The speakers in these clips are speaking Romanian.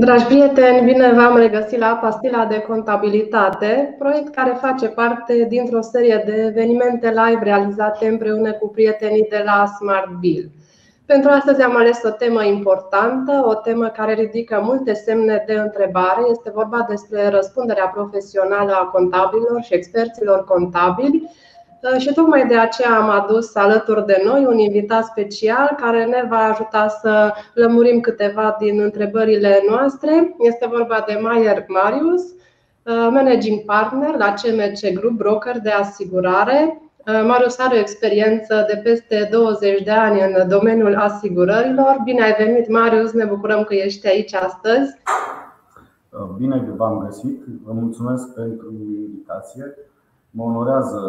Dragi prieteni, bine v-am regăsit la Pastila de Contabilitate, proiect care face parte dintr-o serie de evenimente live realizate împreună cu prietenii de la Smart Bill. Pentru astăzi am ales o temă importantă, o temă care ridică multe semne de întrebare. Este vorba despre răspunderea profesională a contabililor și experților contabili Uh, și tocmai de aceea am adus alături de noi un invitat special care ne va ajuta să lămurim câteva din întrebările noastre. Este vorba de Maier Marius, uh, managing partner la CMC Group, broker de asigurare. Uh, Marius are o experiență de peste 20 de ani în domeniul asigurărilor. Bine ai venit, Marius! Ne bucurăm că ești aici astăzi. Bine v-am găsit. Vă mulțumesc pentru invitație. Mă onorează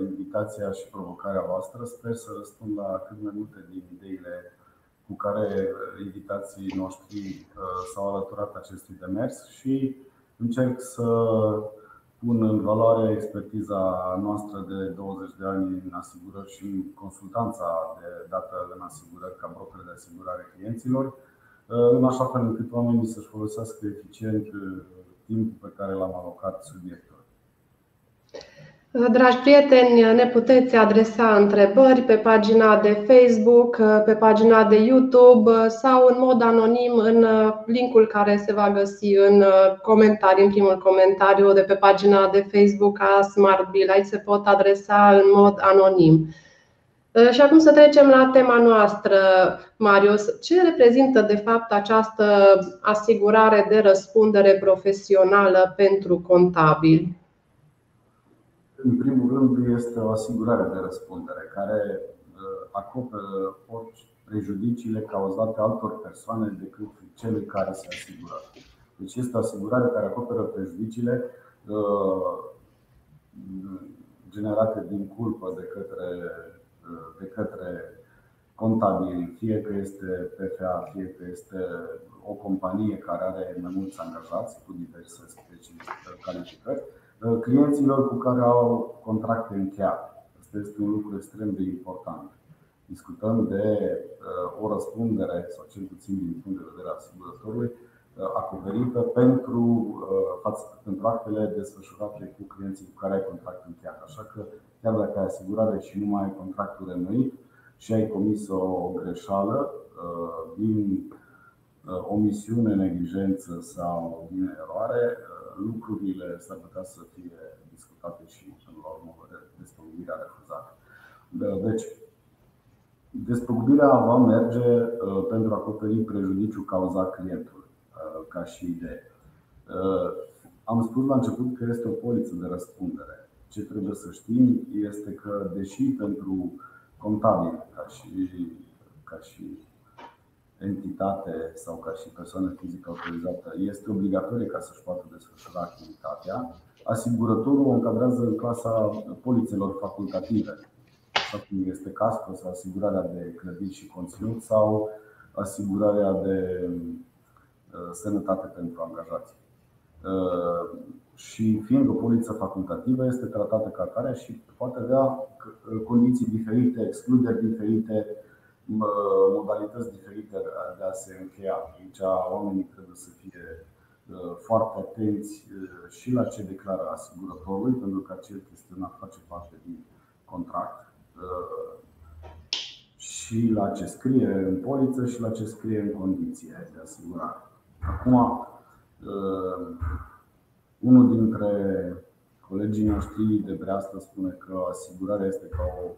invitația și provocarea voastră. Sper să răspund la cât mai multe din ideile cu care invitații noștri uh, s-au alăturat acestui demers și încerc să pun în valoare expertiza noastră de 20 de ani în asigurări și în consultanța de dată în asigurări ca broker de asigurare clienților, uh, în așa fel încât oamenii să-și folosească eficient uh, timpul pe care l-am alocat subiectul. Dragi prieteni, ne puteți adresa întrebări pe pagina de Facebook, pe pagina de YouTube sau în mod anonim în linkul care se va găsi în comentarii, în primul comentariu de pe pagina de Facebook a Smart Bill. Aici se pot adresa în mod anonim. Și acum să trecem la tema noastră, Marius. Ce reprezintă de fapt această asigurare de răspundere profesională pentru contabili? În primul rând, este o asigurare de răspundere care uh, acoperă orice prejudiciile cauzate altor persoane decât cele care se asigură. Deci este o asigurare care acoperă prejudiciile uh, generate din culpă de către, uh, de către contabili, fie că este PFA, fie că este o companie care are mai mulți angajați cu diverse specificări calificări Uh, clienților cu care au contracte încheiate. Asta este un lucru extrem de important. Discutăm de uh, o răspundere, sau cel puțin din punct de vedere asigurătorului, uh, acoperită pentru, pentru actele desfășurate cu clienții cu care ai contract încheiat. Așa că, chiar dacă ai asigurare și nu mai ai contractul renuit și ai comis o greșeală din omisiune, neglijență sau din eroare, lucrurile s-ar putea să fie discutate și până la urmă despăgubirea refuzată. Deci, despăgubirea va merge uh, pentru a acoperi prejudiciul cauzat clientului, uh, ca și idee. Uh, am spus la început că este o poliță de răspundere. Ce trebuie să știm este că, deși pentru contabil, ca și, ca și entitate sau ca și persoană fizică autorizată este obligatorie ca să-și poată desfășura activitatea, asigurătorul o încadrează în clasa polițelor facultative, așa cum este casco sau asigurarea de clădiri și conținut sau asigurarea de uh, sănătate pentru angajați. Uh, și fiind o poliță facultativă, este tratată ca atare și poate avea uh, condiții diferite, excluderi diferite modalități diferite de a se încheia. Aici oamenii trebuie să fie uh, foarte atenți uh, și la ce declară asigurătorul, pentru că acel chestionar face parte din contract uh, și la ce scrie în poliță și la ce scrie în condiție de asigurare. Acum, unul dintre colegii noștri de breastă spune că asigurarea este ca, o,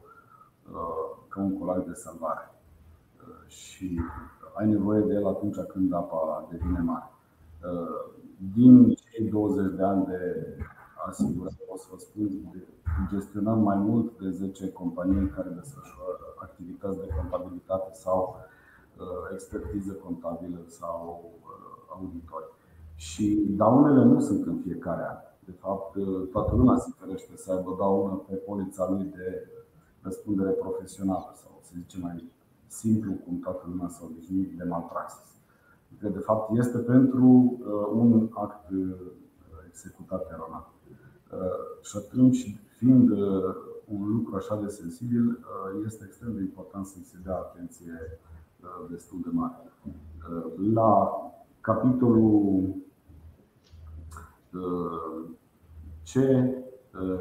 ca un colac de salvare și ai nevoie de el atunci când apa devine mare. Din cei 20 de ani de asigurare, o să vă spun, gestionăm mai mult de 10 companii care desfășoară activități de contabilitate sau uh, expertiză contabilă sau uh, auditori. Și daunele nu sunt în fiecare an. De fapt, uh, toată lumea se ferește să aibă daună pe polița lui de răspundere profesională sau să zicem mai simplu cum toată lumea s-a obișnuit de malpraxis. Că de fapt este pentru uh, un act uh, executat eronat. Uh, și atunci, fiind un lucru așa de sensibil, este extrem de important să-i se dea atenție destul de mare. La capitolul ce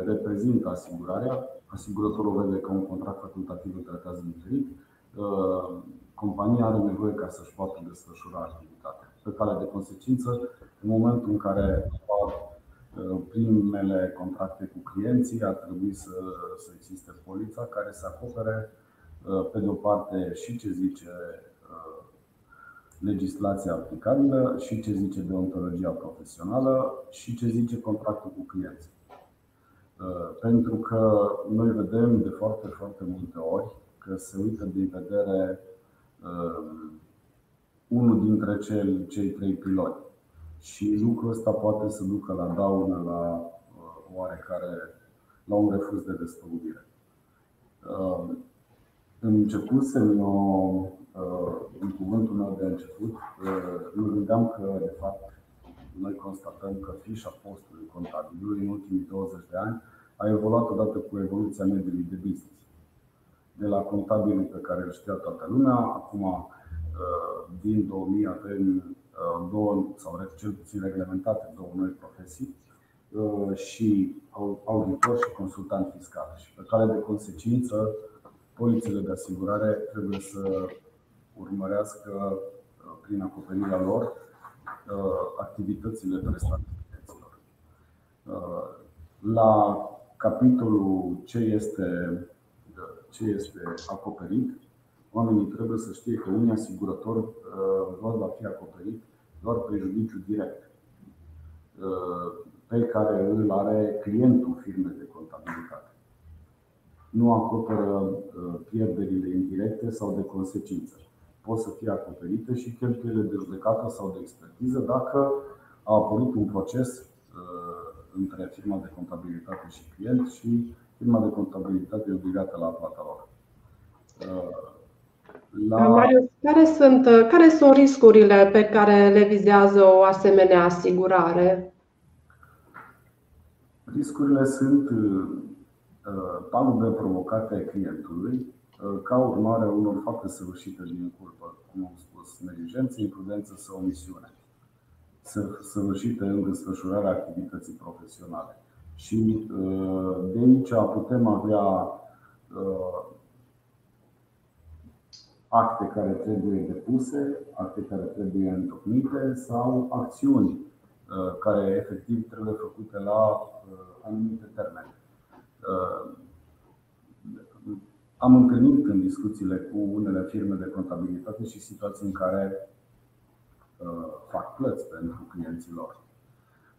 reprezintă asigurarea. Asigurătorul vede că un contract facultativ îl tratează diferit. Compania are nevoie ca să-și poată desfășura activitatea. Pe cale de consecință, în momentul în care apar primele contracte cu clienții, ar trebui să, să existe polița care să acopere, pe de o parte, și ce zice legislația aplicabilă și ce zice deontologia profesională și ce zice contractul cu clienții. Pentru că noi vedem de foarte, foarte multe ori că se uită din vedere unul dintre cei, cei trei piloni. Și lucrul ăsta poate să ducă la daună, la oarecare, la un refuz de despăgubire. Începusem o în cuvântul meu de început, mă gândeam că, de fapt, noi constatăm că fișa postului contabilului în ultimii 20 de ani a evoluat odată cu evoluția mediului de business. De la contabilul pe care îl știa toată lumea, acum din 2000 avem două, sau cel puțin reglementate, două noi profesii și auditor și consultant fiscal. Și pe cale de consecință, polițele de asigurare trebuie să urmărească uh, prin acoperirea lor uh, activitățile prestate clienților. Uh, la capitolul ce este, ce este acoperit, oamenii trebuie să știe că unii asigurător va fi acoperit doar prejudiciu direct pe care îl are clientul firmei de contabilitate. Nu acoperă pierderile indirecte sau de consecință pot să fie acoperite și cheltuielile de judecată sau de expertiză dacă a apărut un proces uh, între firma de contabilitate și client și firma de contabilitate e obligată la plata lor. Uh, la... Marius, care sunt, care sunt riscurile pe care le vizează o asemenea asigurare? Riscurile sunt uh, pagube provocate clientului, Uh, ca urmare a unor fapte săvârșite din culpă, cum am spus, neglijență, imprudență sau omisiune, săvârșite în desfășurarea activității profesionale. Și uh, de aici putem avea uh, acte care trebuie depuse, acte care trebuie întocmite sau acțiuni care efectiv trebuie făcute la anumite termene. Am întâlnit în discuțiile cu unele firme de contabilitate și situații în care uh, fac plăți pentru clienții lor.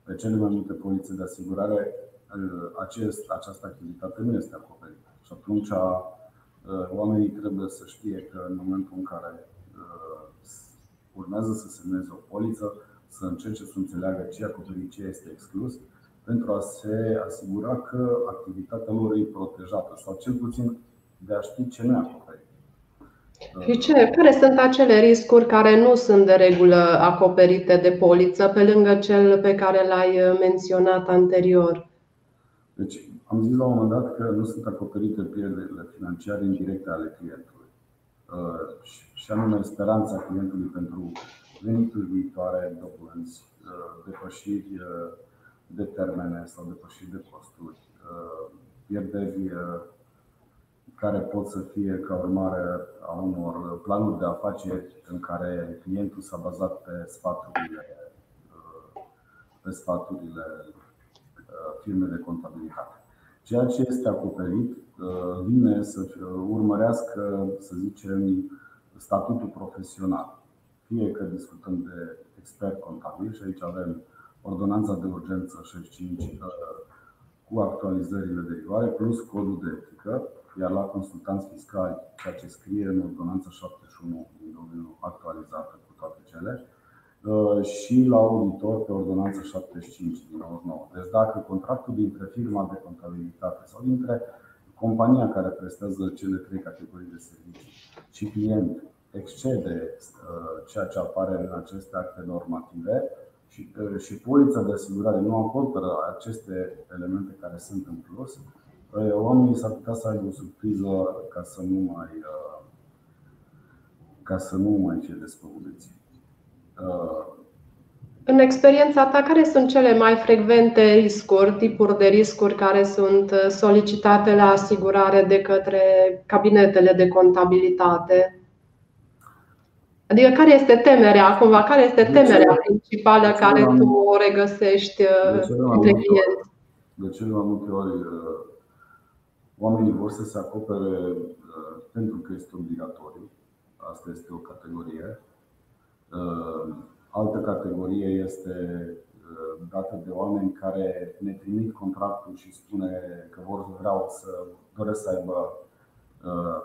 Pe cele mai multe polițe de asigurare, uh, acest, această activitate nu este acoperită. Și atunci uh, oamenii trebuie să știe că în momentul în care urmează să semneze o poliță, să încerce să înțeleagă ce acoperit, ce este exclus, pentru a se asigura că activitatea lor e protejată sau cel puțin de a ști ce nu acoperit. Și ce, care sunt acele riscuri care nu sunt de regulă acoperite de poliță, pe lângă cel pe care l-ai menționat anterior? Deci, am zis la un moment dat că nu sunt acoperite pierderile financiare indirecte ale clientului. Uh, și anume speranța clientului pentru venituri viitoare, dobânzi, uh, depășiri uh, de termene sau depășiri de costuri, pierderi care pot să fie ca urmare a unor planuri de afaceri în care clientul s-a bazat pe sfaturile, pe sfaturile uh, firme de contabilitate. Ceea ce este acoperit uh, vine să urmărească, să zicem, statutul profesional. Fie că discutăm de expert contabil și aici avem ordonanța de urgență 65 uh, cu actualizările de rigoare plus codul de etică, iar la consultanți fiscali, ceea ce scrie în ordonanța 71 din domeniul actualizată cu toate cele, uh, și la auditor pe ordonanța 75 din 99. Deci dacă contractul dintre firma de contabilitate sau dintre compania care prestează cele trei categorii de servicii și client excede uh, ceea ce apare în aceste acte normative și, uh, și polița de asigurare nu acoperă aceste elemente care sunt în plus, Păi, oamenii s-ar putea să aibă o surpriză ca să nu mai, uh, ca să nu mai fie despăgubiți. Uh, În experiența ta, care sunt cele mai frecvente riscuri, tipuri de riscuri care sunt solicitate la asigurare de către cabinetele de contabilitate? Adică care este temerea, cumva, care este temerea principală care tu o regăsești între clienți? De cele mai multe ori uh, oamenii vor să se acopere uh, pentru că este obligatoriu. Asta este o categorie. Uh, altă categorie este dată de oameni care ne trimit contractul și spune că vor vreau să doresc să aibă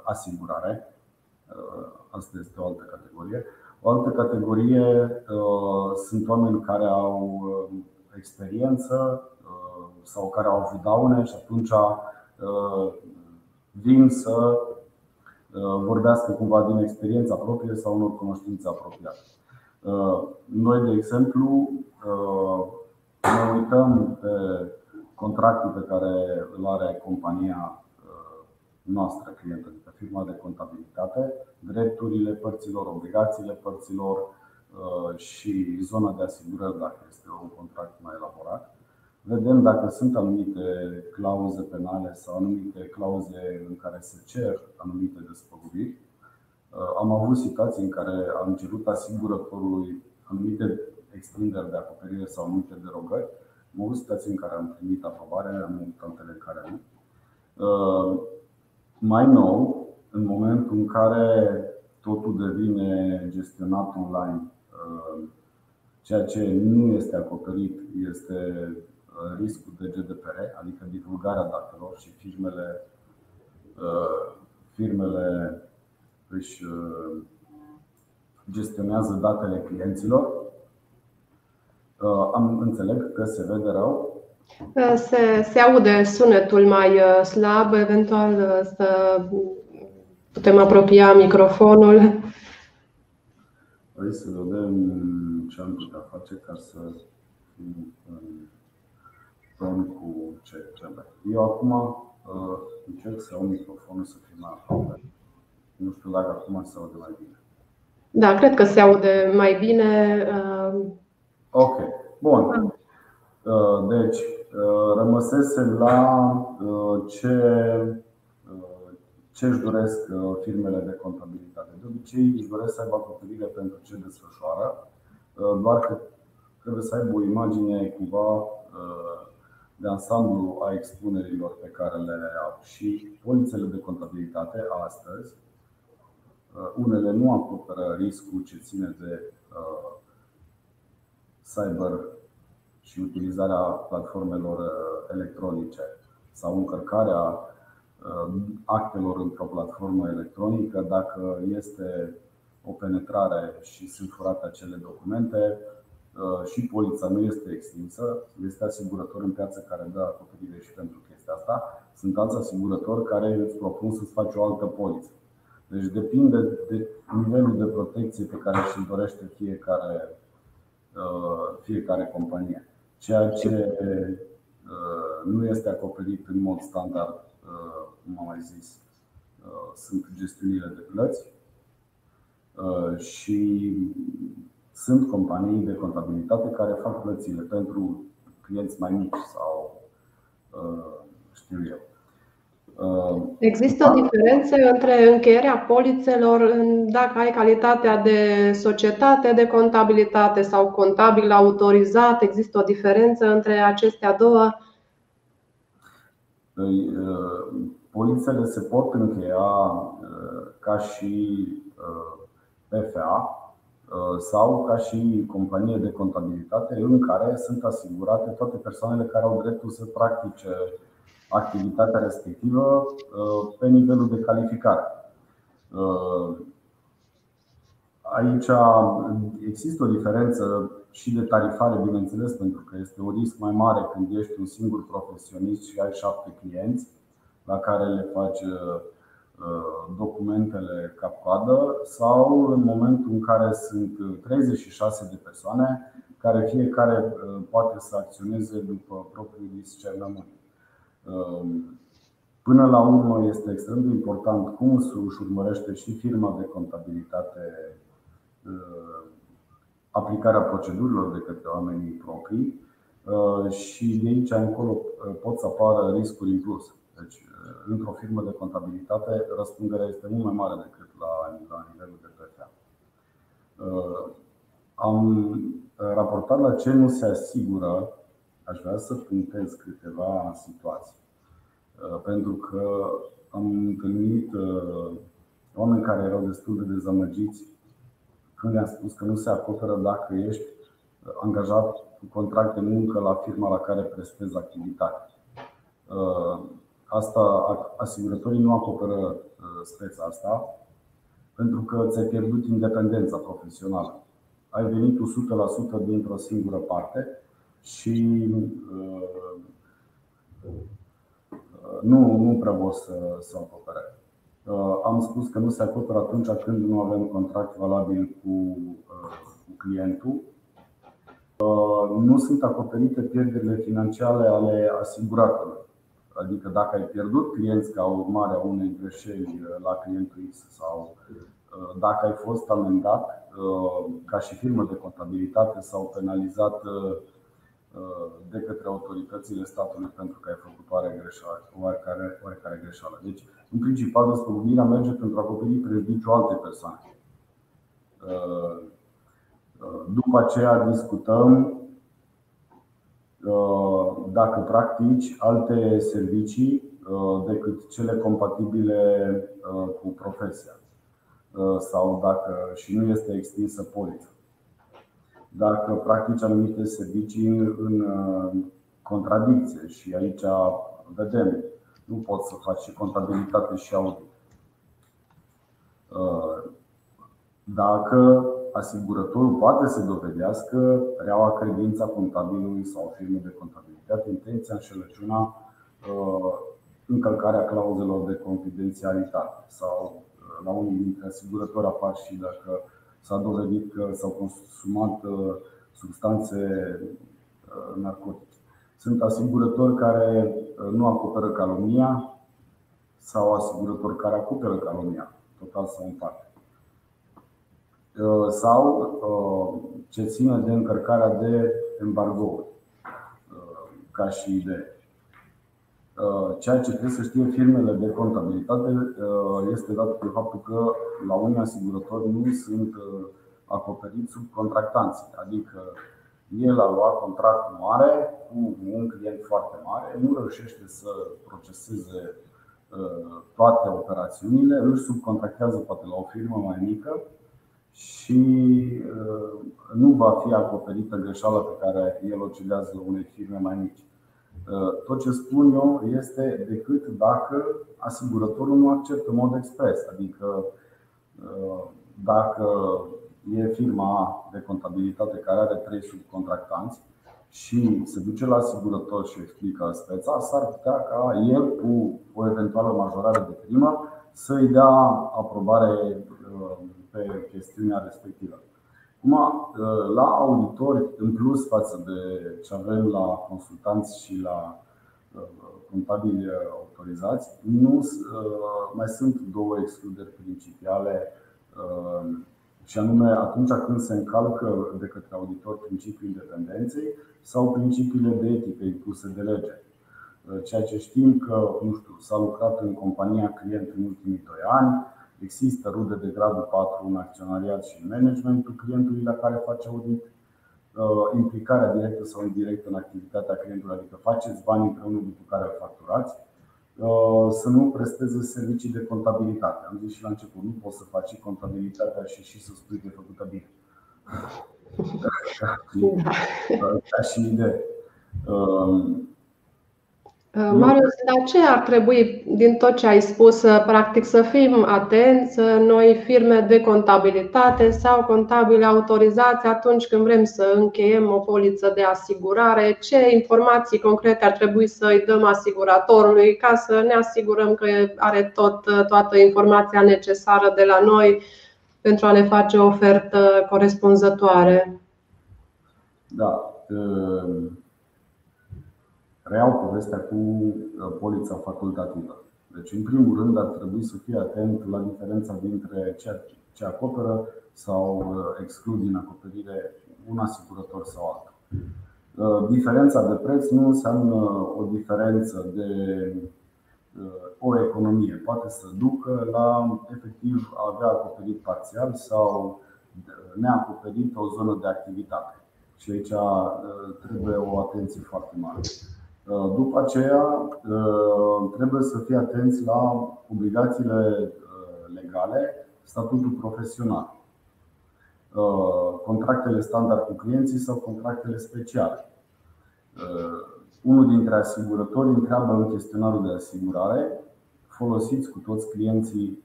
asigurare Uh, asta este o altă categorie. O altă categorie uh, sunt oameni care au uh, experiență sau care au avut daune și atunci vin să vorbească cumva din experiența proprie sau unor cunoștințe apropiate. Noi, de exemplu, ne uităm pe contractul pe care îl are compania noastră clientă, adică firma de contabilitate, drepturile părților, obligațiile părților uh, și zona de asigurări, dacă este un contract mai elaborat. Vedem dacă sunt anumite clauze penale sau anumite clauze în care se cer anumite despăgubiri. Uh, am avut situații în care am cerut asigurătorului anumite extinderi de acoperire sau anumite derogări. Am avut situații în care am primit aprobare, am avut altele în care nu. Uh, mai nou, în momentul în care totul devine gestionat online, uh, ceea ce nu este acoperit este uh, riscul de GDPR, adică divulgarea datelor și firmele, uh, firmele își gestionează datele clienților. Am înțeleg că se vede rău. Se, se aude sunetul mai slab, eventual să Putem apropia microfonul. Hai să vedem ce am putea face ca să fim în ton cu ce trebuie. Eu acum uh, încerc să iau microfonul să fie mai aproape. Nu știu dacă acum se aude mai bine. Da, cred că se aude mai bine. Uh, ok, bun. Uh, deci, rămăsese la ce ce își doresc uh, firmele de contabilitate. De obicei își doresc să aibă acoperire pentru ce desfășoară, uh, doar că trebuie să aibă o imagine cumva uh, de ansamblu a expunerilor pe care le au. Și polițele de contabilitate astăzi, unele nu acoperă riscul ce ține de cyber și utilizarea platformelor electronice sau încărcarea Uh, actelor într-o platformă electronică, dacă este o penetrare și sunt furate acele documente uh, și polița nu este extinsă, este asigurător în piață care dă acoperire și pentru chestia asta. Sunt alți asigurători care îți propun să-ți faci o altă poliță. Deci depinde de nivelul de protecție pe care și-l dorește fiecare, uh, fiecare companie. Ceea ce nu este acoperit în mod standard cum am mai zis, uh, sunt gestiunile de plăți uh, și sunt companii de contabilitate care fac plățile pentru clienți mai mici sau uh, știu eu. Există o diferență între încheierea polițelor dacă ai calitatea de societate de contabilitate sau contabil autorizat? Există o diferență între acestea două? Păi, Polițele se pot încheia uh, ca și uh, PFA uh, sau ca și companie de contabilitate în care sunt asigurate toate persoanele care au dreptul să practice activitatea respectivă pe nivelul de calificare. Aici există o diferență și de tarifare, bineînțeles, pentru că este un risc mai mare când ești un singur profesionist și ai șapte clienți la care le faci uh, uh, documentele cap-coadă sau în momentul în care sunt 36 de persoane care fiecare uh, poate să acționeze după propriul discernământ. Um, până la urmă este extrem de important cum își urmărește și firma de contabilitate aplicarea procedurilor de către oamenii proprii și de aici încolo pot să apară riscuri în plus. Deci, într-o firmă de contabilitate, răspunderea este mult mai mare decât la, la nivelul de PFA. Am raportat la ce nu se asigură, aș vrea să punctez câteva situații. Pentru că am întâlnit oameni care erau destul de dezamăgiți când le-am spus că nu se acoperă dacă ești angajat cu contract de muncă la firma la care prestezi activitate. Asta, asigurătorii nu acoperă speța asta pentru că ți-ai pierdut independența profesională. Ai venit 100% dintr-o singură parte și nu, nu prea vor să, să acopere. Am spus că nu se acoperă atunci când nu avem contract valabil cu, cu clientul. Nu sunt acoperite pierderile financiare ale asiguratelor. Adică dacă ai pierdut clienți ca urmare a unei greșeli la clientul X sau dacă ai fost amendat ca și firmă de contabilitate sau penalizat de către autoritățile statului pentru că ai făcut oarecare, oarecare greșeală. Deci, în principal, despăgubirea merge pentru a acoperi prejudiciul alte persoane. După aceea discutăm dacă practici alte servicii decât cele compatibile cu profesia sau dacă și nu este extinsă polița. Dacă practici anumite servicii în contradicție și aici vedem, nu poți să faci și contabilitate și audit. Dacă asigurătorul poate să dovedească reaua credința contabilului sau firmei de contabilitate, intenția, înșelăciunea, încălcarea clauzelor de confidențialitate sau la unii dintre asigurători apar și dacă s-a dovedit că s-au consumat substanțe narcotice. Sunt asigurători care nu acoperă calomnia sau asigurători care acoperă calomnia, total sau în parte. Sau ce ține de încărcarea de embargouri, ca și idee. Ceea ce trebuie să știe firmele de contabilitate este dat de faptul că la unii asigurători nu sunt acoperiți subcontractanții. Adică el a luat contract mare cu un client foarte mare, nu reușește să proceseze toate operațiunile, își subcontractează poate la o firmă mai mică și nu va fi acoperită greșeala pe care el o cedează unei firme mai mici. Tot ce spun eu este decât dacă asigurătorul nu acceptă în mod expres. Adică dacă e firma de contabilitate care are trei subcontractanți și se duce la asigurător și explică speța, s-ar putea ca el cu o eventuală majorare de primă să îi dea aprobare pe chestiunea respectivă. Acum, la auditori, în plus față de ce avem la consultanți și la contabili autorizați, nu, mai sunt două excluderi principiale și anume atunci când se încalcă de către auditor principiul independenței sau principiile de etică impuse de lege. Ceea ce știm că, nu știu, s-a lucrat în compania client în ultimii doi ani, Există rude de gradul 4 în acționariat și în managementul clientului la care face audit, implicarea directă sau indirectă în activitatea clientului, adică faceți bani împreună după care îl facturați, să nu presteze servicii de contabilitate. Am zis și la început, nu poți să faci contabilitatea și și să spui că e făcută bine. Ca și idee. Marius, dar ce ar trebui din tot ce ai spus, practic să fim atenți noi firme de contabilitate sau contabili autorizați atunci când vrem să încheiem o poliță de asigurare? Ce informații concrete ar trebui să îi dăm asiguratorului ca să ne asigurăm că are tot, toată informația necesară de la noi pentru a ne face o ofertă corespunzătoare? Da reiau povestea cu polița facultativă. Deci, în primul rând, ar trebui să fie atent la diferența dintre ceea ce acoperă sau exclud din acoperire un asigurător sau altul. Diferența de preț nu înseamnă o diferență de o economie. Poate să ducă la efectiv a avea acoperit parțial sau neacoperit o zonă de activitate. Și aici trebuie o atenție foarte mare. După aceea, trebuie să fie atenți la obligațiile legale, statutul profesional, contractele standard cu clienții sau contractele speciale. Unul dintre asigurători întreabă în chestionarul de asigurare folosiți cu toți clienții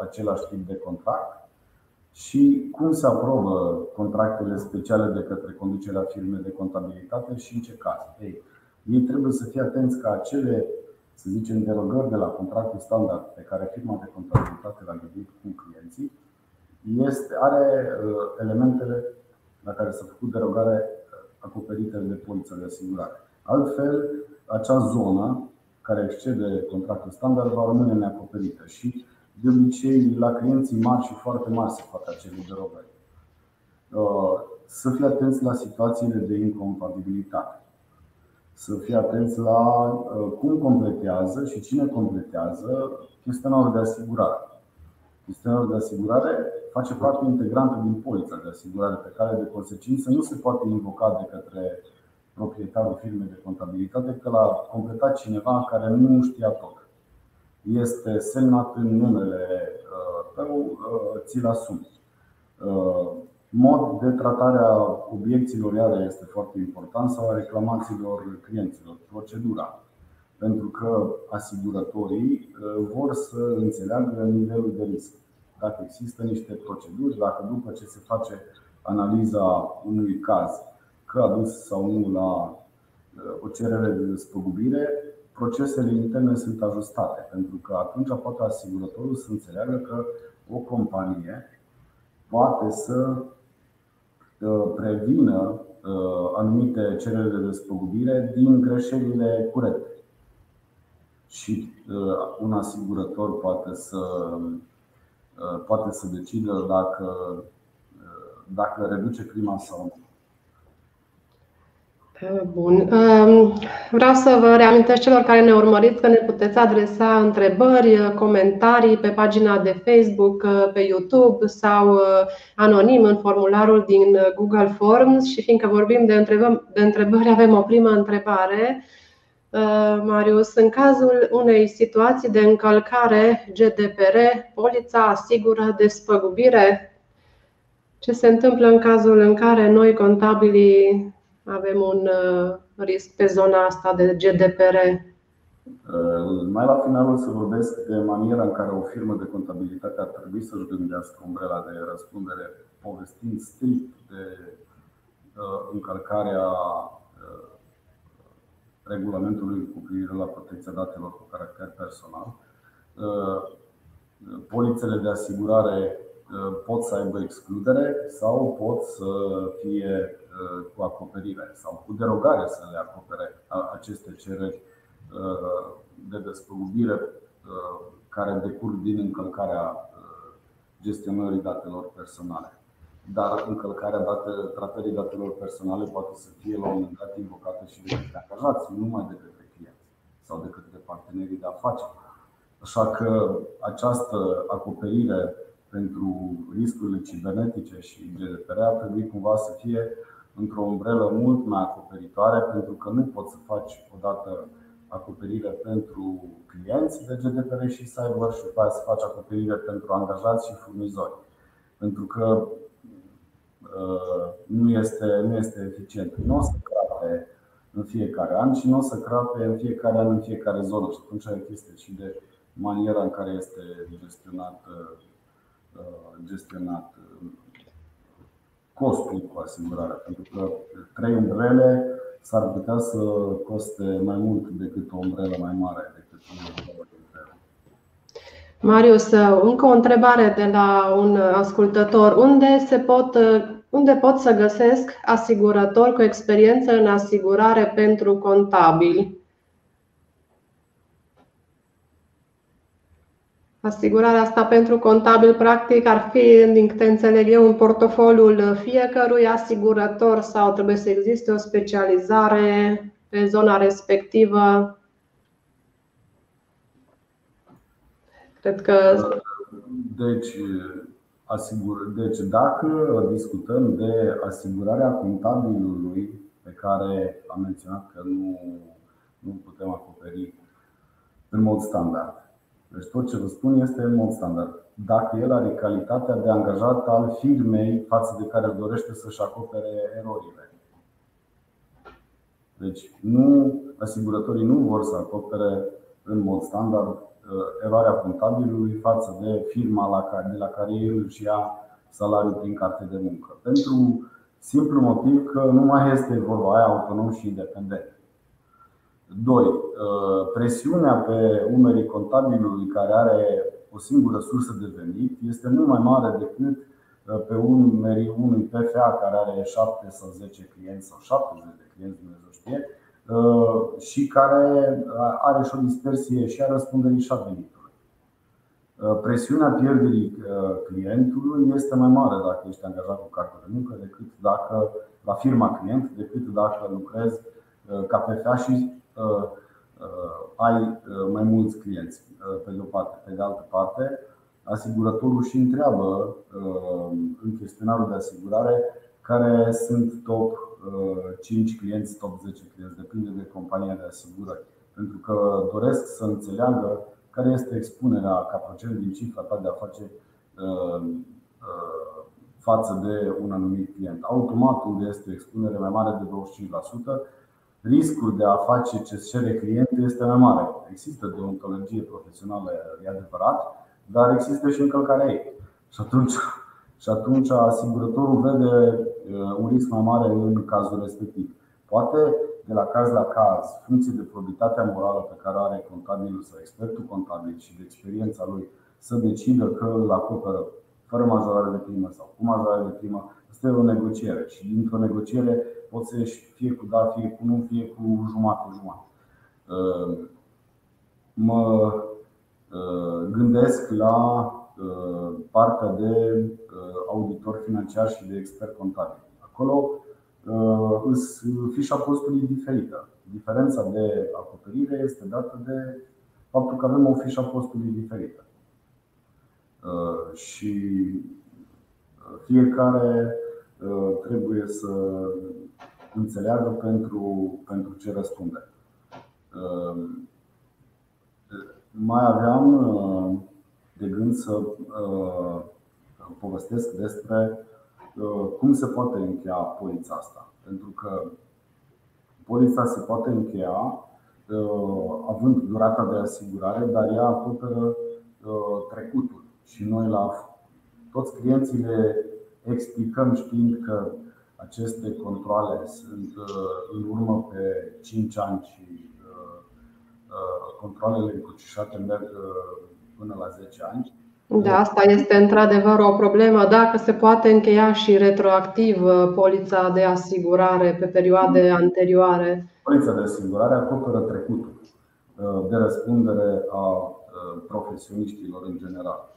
același tip de contract și cum se aprobă contractele speciale de către conducerea firmei de contabilitate și în ce caz. Ei, ei trebuie să fie atenți ca acele, să zicem, derogări de la contractul standard pe care firma de contabilitate l-a gândit cu clienții, este, are elementele la care s-a făcut derogare acoperite de polița de asigurare. Altfel, acea zonă care excede contractul standard va rămâne neacoperită și de obicei la clienții mari și foarte mari se fac acele derogări. Să fie atenți la situațiile de incompatibilitate. Să fie atenți la cum completează și cine completează chestionarul de asigurare. Chestionarul de asigurare face parte integrantă din polița de asigurare pe care de consecință nu se poate invoca de către proprietarul firmei de contabilitate că l-a completat cineva care nu știa tot. Este semnat în numele tău, ți-l asumi. Mod de tratare a obiecțiilor iară este foarte important sau a reclamațiilor clienților, procedura. Pentru că asigurătorii vor să înțeleagă nivelul de risc. Dacă există niște proceduri, dacă după ce se face analiza unui caz că a dus sau nu la o cerere de despăgubire, procesele interne sunt ajustate. Pentru că atunci poate asigurătorul să înțeleagă că o companie poate să prevină anumite cereri de despăgubire din greșelile curente. Și un asigurător poate să, poate să decidă dacă, dacă reduce prima sau nu. Bun. Vreau să vă reamintesc celor care ne urmăriți că ne puteți adresa întrebări, comentarii pe pagina de Facebook, pe YouTube sau anonim în formularul din Google Forms și fiindcă vorbim de întrebări, de întrebări avem o primă întrebare. Marius, în cazul unei situații de încălcare GDPR, polița asigură despăgubire? Ce se întâmplă în cazul în care noi, contabilii, avem un risc pe zona asta de GDPR? Mai la final o să vorbesc de maniera în care o firmă de contabilitate ar trebui să-și gândească umbrela de răspundere, povestind strict de încălcarea regulamentului cu privire la protecția datelor cu caracter personal. Polițele de asigurare pot să aibă excludere sau pot să fie cu acoperire sau cu derogare să le acopere aceste cereri de despăgubire care decurg din încălcarea gestionării datelor personale. Dar încălcarea date, tratării datelor personale poate să fie la un moment dat invocată și de către angajați, nu numai de către clienți sau de către partenerii de afaceri. Așa că această acoperire pentru riscurile cibernetice și GDPR ar trebui cumva să fie într-o umbrelă mult mai acoperitoare, pentru că nu poți să faci odată acoperire pentru clienți de GDPR și să aibă și după să faci acoperire pentru angajați și furnizori. Pentru că nu este, nu este eficient. Nu o să crape în fiecare an și nu o să crape în fiecare an în fiecare zonă. Și atunci e chestie și de maniera în care este gestionat, gestionat costul cu asigurarea. Pentru că trei umbrele s-ar putea să coste mai mult decât o umbrelă mai mare decât o Marius, încă o întrebare de la un ascultător. Unde se pot unde pot să găsesc asigurători cu experiență în asigurare pentru contabili? Asigurarea asta pentru contabil, practic, ar fi, din câte înțeleg eu, în portofoliul fiecărui asigurător sau trebuie să existe o specializare pe zona respectivă? Cred că. Deci, asigur, deci dacă discutăm de asigurarea contabilului, pe care am menționat că nu, nu putem acoperi în mod standard. Deci tot ce vă spun este în mod standard. Dacă el are calitatea de angajat al firmei față de care dorește să-și acopere erorile. Deci nu, asigurătorii nu vor să acopere în mod standard uh, eroarea contabilului față de firma la care, de la care el își ia salariul prin carte de muncă. Pentru simplu motiv că nu mai este vorba aia autonom și independent. 2. Uh, presiunea pe umerii contabilului care are o singură sursă de venit este mult mai mare decât uh, pe umerii unui PFA care are 7 sau 10 clienți sau 70 de clienți, Dumnezeu știe, uh, și care are și o dispersie și a răspunderii și a venitului. Presiunea pierderii clientului este mai mare dacă ești angajat cu carte de muncă decât dacă la firma client, decât dacă lucrezi ca PFA și Uh, uh, ai uh, mai mulți clienți, pe de o parte. Pe de altă parte, asigurătorul și întreabă în chestionarul de asigurare care sunt top 5 clienți, top 10 clienți, depinde de compania de asigurări. Pentru că doresc să înțeleagă care este expunerea ca procent din cifra ta de a face față de un anumit client. Automat, unde este o expunere mai mare de 25%, riscul de a face ce cere clientul este mai mare. Există deontologie profesională, e adevărat, dar există și încălcarea ei. Și atunci, și atunci asigurătorul vede uh, un risc mai mare în cazul respectiv. Poate de la caz la caz, funcție de probitatea morală pe care are contabilul sau expertul contabil și de experiența lui, să decidă că îl acoperă fără majorare de primă sau cu majorare de primă, este o negociere. Și dintr-o negociere poți să ieși fie cu da, fie cu nu, fie cu jumătate, jumătate. Uh, mă uh, gândesc la uh, partea de auditor financiar și de expert contabil. Acolo fișa postului diferită. Diferența de acoperire este dată de faptul că avem o fișă postului diferită. Și fiecare trebuie să înțeleagă pentru, pentru ce răspunde. Ehm, mai aveam uh, de gând să uh, povestesc despre uh, cum se poate încheia polița asta. Pentru că polița se poate încheia având durata de asigurare, dar ea acoperă trecutul. Și noi la toți clienții le explicăm știind că aceste controle sunt uh, în urmă pe 5 ani și uh, uh, controlele încrucișate merg până la 10 ani. Da, asta este într-adevăr o problemă. Dacă se poate încheia și retroactiv polița de asigurare pe perioade anterioare. Polița de asigurare acoperă trecutul de răspundere a profesioniștilor în general.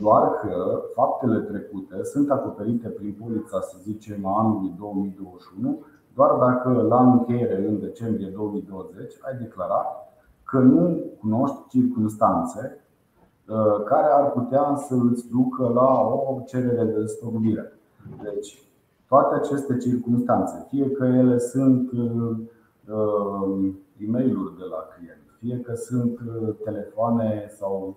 Doar că faptele trecute sunt acoperite prin polița, să zicem, a anului 2021, doar dacă la încheiere în decembrie 2020 ai declarat că nu cunoști circunstanțe uh, care ar putea să îți ducă la o cerere de despăgubire. Deci, toate aceste circunstanțe, fie că ele sunt uh, uh, e mail de la client, fie că sunt telefoane sau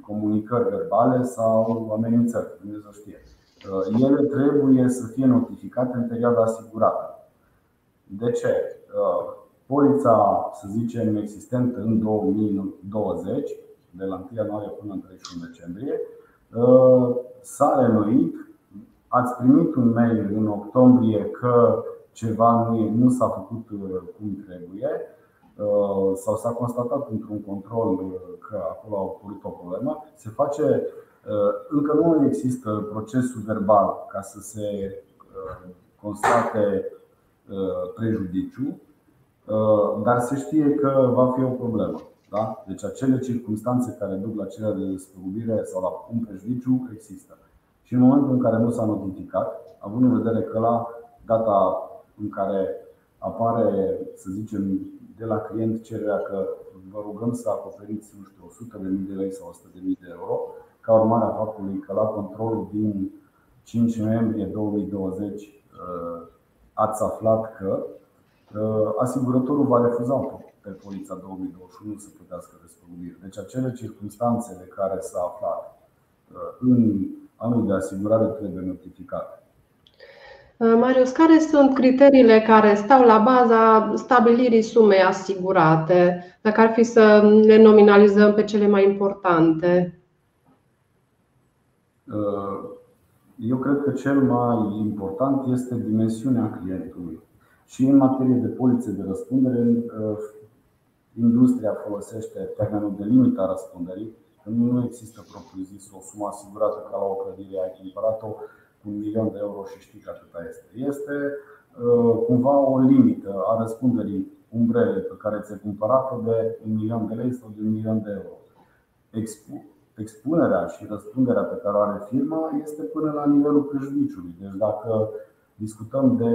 comunicări verbale sau amenințări, Dumnezeu știe. Uh, ele trebuie să fie notificate în perioada asigurată. De ce? Uh, polița, să zicem, existentă în 2020, de la 1 ianuarie până în 31 decembrie, uh, s-a renuit. Ați primit un mail în octombrie că ceva nu, nu s-a făcut cum trebuie Uh, sau s-a constatat într-un control uh, că acolo a apărut o problemă, se face, uh, încă nu există procesul verbal ca să se constate prejudiciu, dar se știe că va fi o problemă. Da? Deci acele circunstanțe care duc la cererea de despăgubire sau la un prejudiciu există. Și în momentul în care nu s-a notificat, având în vedere că la data în care apare, să zicem, de la client cererea că vă rugăm să acoperiți, nu știu, 100.000 de lei sau 100.000 de euro, ca urmare a faptului că la controlul din 5 noiembrie 2020 uh, ați aflat că uh, asigurătorul va refuza pe polița 2021 să plătească despăgubire. Deci acele circunstanțe de care s-a aflat uh, în anul de asigurare trebuie notificate. Marius, care sunt criteriile care stau la baza stabilirii sumei asigurate, dacă ar fi să le nominalizăm pe cele mai importante? Eu cred că cel mai important este dimensiunea clientului. Și în materie de polițe de răspundere, industria folosește termenul de limită a răspunderii, că nu există propriu-zis o sumă asigurată ca la o clădire, ai cumpărat-o cu un milion de euro și știi că atâta este. Este uh, cumva o limită a răspunderii umbrele pe care ți-ai cumpărat-o de un milion de lei sau de un milion de euro. Expunerea și răspunderea pe care o are firma este până la nivelul prejudiciului. Deci dacă discutăm de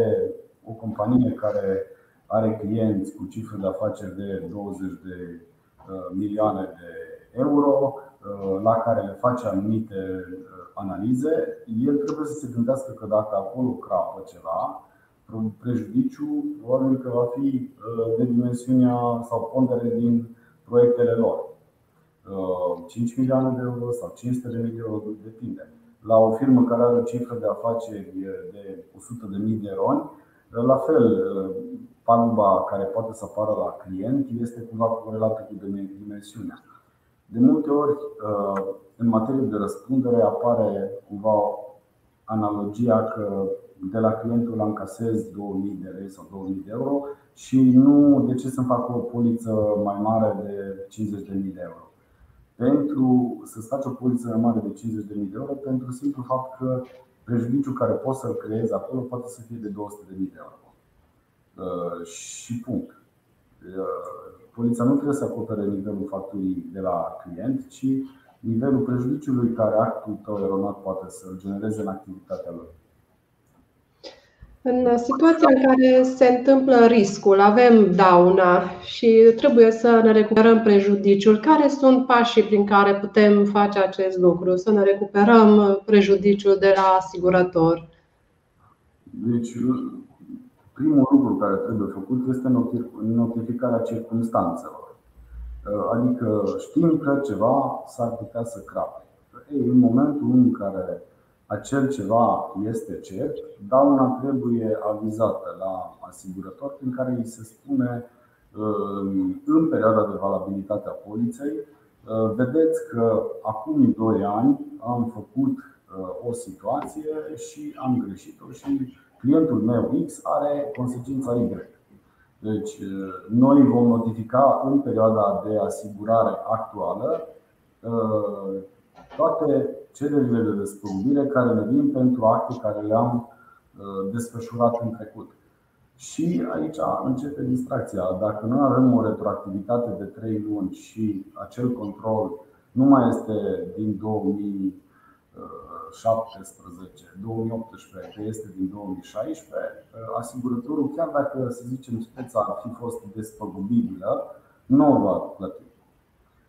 o companie care are clienți cu cifre de afaceri de 20 de uh, milioane de euro, uh, la care le face anumite uh, analize, el trebuie să se gândească că dacă acolo crapă ceva, prejudiciu probabil că va fi de dimensiunea sau pondere din proiectele lor. 5 milioane de euro sau 500 de mii de euro, depinde. La o firmă care are o cifră de afaceri de 100 de mii de euro, la fel, paguba care poate să apară la client este cumva corelată cu dimensiunea. De multe ori, uh, în materie de răspundere, apare cumva analogia că de la clientul încasez 2000 de lei sau 2000 de euro și nu de ce să-mi fac o poliță mai mare de 50.000 de euro. Pentru să-ți faci o poliță mai mare de 50.000 de euro, pentru simplu fapt că prejudiciul care poți să-l creezi acolo poate să fie de 200.000 de euro. Uh, și punct. Uh, poliția nu trebuie să acopere nivelul facturii de la client, ci nivelul prejudiciului care actul tău eronat poate să-l genereze în activitatea lui. În situația în care se întâmplă riscul, avem dauna și trebuie să ne recuperăm prejudiciul, care sunt pașii prin care putem face acest lucru? Să ne recuperăm prejudiciul de la asigurător? Deci, primul lucru care trebuie făcut este notificarea circunstanțelor. Adică știm că ceva s-ar putea să crape. Ei, în momentul în care acel ceva este cert, dauna trebuie avizată la asigurător prin care îi se spune în perioada de valabilitate a poliței Vedeți că acum 2 ani am făcut o situație și am greșit-o și clientul meu X are consecința Y. Deci, noi vom notifica în perioada de asigurare actuală toate cererile de despăgubire care ne vin pentru acte care le-am desfășurat în trecut. Și aici începe distracția. Dacă noi avem o retroactivitate de 3 luni și acel control nu mai este din 2000 2017, 2018, că este din 2016, asigurătorul, chiar dacă, să zicem, speța ar fi fost despăgubibilă, nu o va plăti.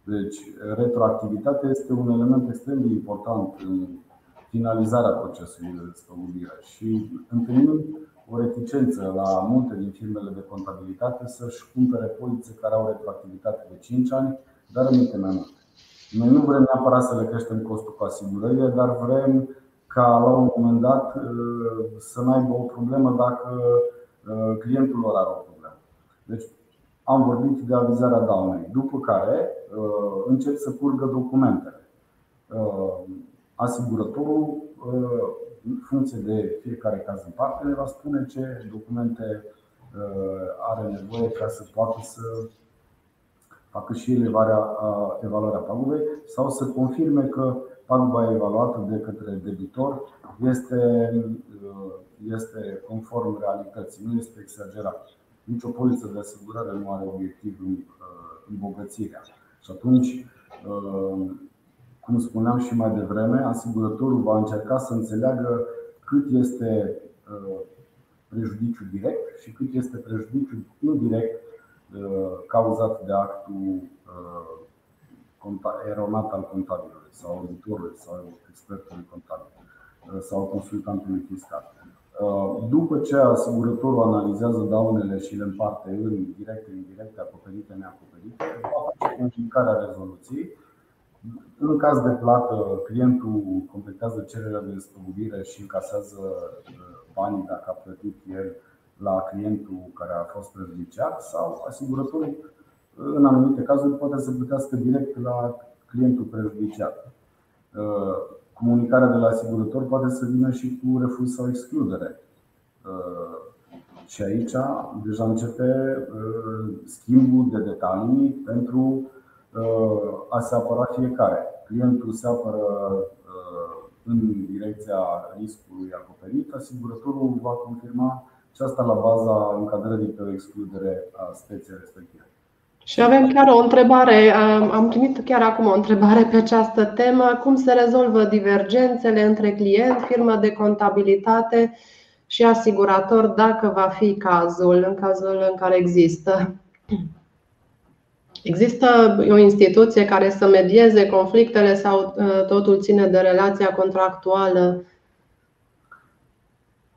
Deci, retroactivitatea este un element extrem de important în finalizarea procesului de despăgubire și întâlnim o reticență la multe din firmele de contabilitate să-și cumpere polițe care au retroactivitate de 5 ani, dar în mai mult. Noi nu vrem neapărat să le creștem costul cu asigurările, dar vrem ca la un moment dat uh, să nu aibă o problemă dacă uh, clientul lor are o problemă. Deci am vorbit de avizarea daunei, după care uh, încep să curgă documentele. Asigurătorul, în funcție de fiecare caz în parte, ne va spune ce documente are nevoie ca să poată să facă și evaluarea, evaluarea pagubei sau să confirme că paguba evaluată de către debitor este, este conform realității, nu este exagerat. Nici o poliță de asigurare nu are obiectivul îmbogățirea. Și atunci, cum spuneam și mai devreme, asigurătorul va încerca să înțeleagă cât este prejudiciu direct și cât este prejudiciu indirect cauzat de actul eronat al contabilului sau auditorului sau expertului contabil sau consultantului fiscal. După ce asigurătorul analizează daunele și le împarte în directe, indirecte, acoperite, neacoperite, va face comunicarea rezoluției. În caz de plată, clientul completează cererea de despăgubire și încasează banii dacă a plătit el la clientul care a fost prejudiciat sau asigurătorul în anumite cazuri poate să plătească direct la clientul prejudiciat. Comunicarea de la asigurător poate să vină și cu refuz sau excludere. Și aici deja începe schimbul de detalii pentru a se apăra fiecare. Clientul se apără în direcția riscului acoperit, asigurătorul va confirma și asta la baza încadrării pe o excludere a speției respective. Și avem chiar o întrebare, am primit chiar acum o întrebare pe această temă. Cum se rezolvă divergențele între client, firmă de contabilitate și asigurator dacă va fi cazul, în cazul în care există? Există o instituție care să medieze conflictele sau ă, totul ține de relația contractuală?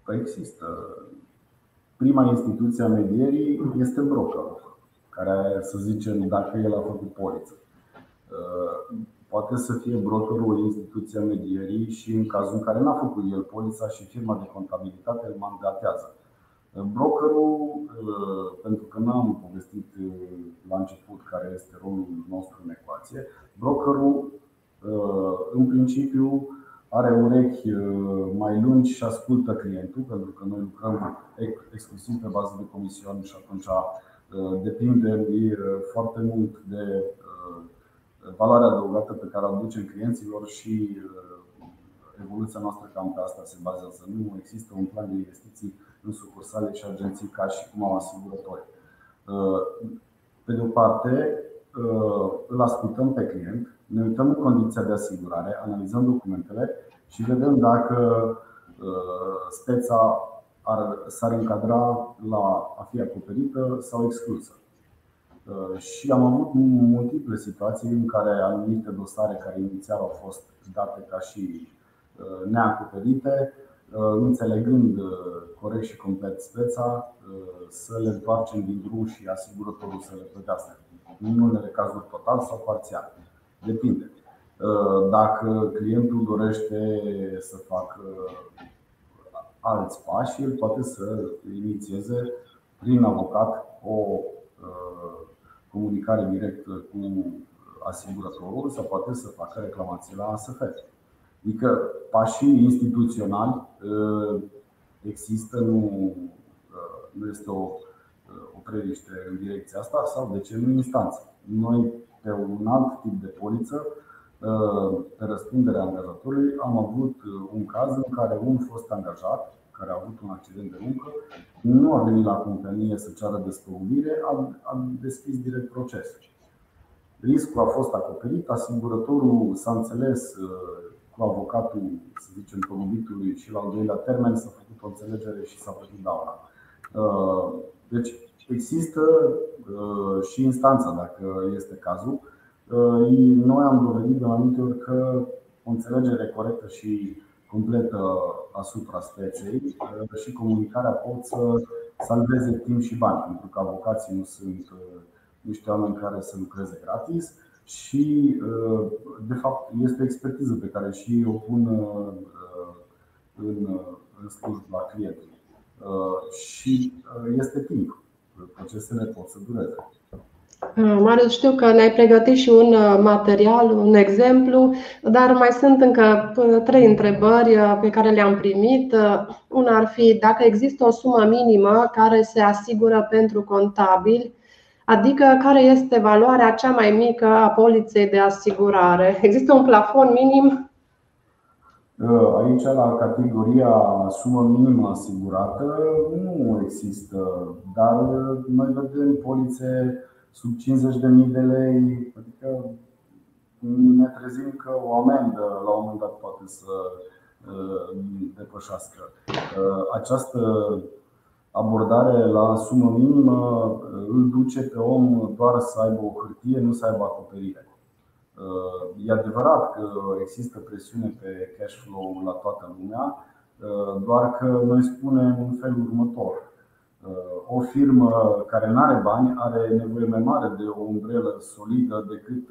Păi există. Prima instituție a medierii este brokerul care să zicem dacă el a făcut poliță. Uh, poate să fie brokerul instituția medierii și în cazul în care n-a făcut el polița și firma de contabilitate îl mandatează. Uh, brokerul, uh, pentru că n-am povestit la început care este rolul nostru în ecuație, brokerul în principiu are urechi mai lungi și ascultă clientul, pentru că noi lucrăm exclusiv pe bază de comisiuni și atunci Uh, depinde uh, foarte mult de uh, valoarea adăugată pe care o aducem clienților și evoluția noastră cam pe asta se bazează. Nu există un plan de investiții în sucursale și agenții ca și cum au asigurători. Pe de o parte, îl ascultăm pe client, ne uităm în condiția de asigurare, analizăm documentele și vedem dacă speța ar, s-ar încadra la a fi acoperită sau exclusă. Uh, și am avut multiple situații în care anumite dosare care inițial au fost date ca și uh, neacoperite, uh, înțelegând corect și complet speța, să le întoarcem din drum și asigurătorul să le plătească. În unele cazuri total sau parțial. Depinde. Dacă clientul dorește să facă alți pași, el poate să inițieze prin avocat o uh, comunicare directă cu asigurătorul sau poate să facă reclamație la ASF. Adică pașii instituționali uh, există, nu, uh, nu este o, o preliște în direcția asta sau de ce nu instanță. Noi, pe un alt tip de poliță, pe răspunderea angajatorului, am avut un caz în care un fost angajat care a avut un accident de muncă, nu a venit la companie să ceară despăgubire, a, a deschis direct procesul. Riscul a fost acoperit, asigurătorul s-a înțeles uh, cu avocatul, să zicem, păgubitului și la al doilea termen s-a făcut o înțelegere și s-a făcut dauna. Uh, deci există uh, și instanța, dacă este cazul. Noi am dovedit de mai multe ori că o înțelegere corectă și completă asupra speței uh, și comunicarea pot să salveze timp și bani, pentru că avocații nu sunt uh, niște oameni care să lucreze gratis și, uh, de fapt, este o expertiză pe care și o pun în, în slujba clientului. Și este timp. Procesele pot să dureze. Uh, Marius, știu că ne-ai pregătit și un uh, material, un exemplu, dar mai sunt încă uh, trei întrebări pe care le-am primit. Una ar fi dacă există o sumă minimă care se asigură pentru contabil, adică care este valoarea cea mai mică a poliței de asigurare. Există un plafon minim? Aici, la categoria sumă minimă asigurată, nu există, dar noi vedem polițe sub 50.000 de lei, adică ne trezim că o amendă la un moment dat poate să depășească. Această abordare la sumă minimă îl duce pe om doar să aibă o hârtie, nu să aibă acoperire. E adevărat că există presiune pe cash flow la toată lumea, doar că noi spunem în felul următor. O firmă care nu are bani are nevoie mai mare de o umbrelă solidă decât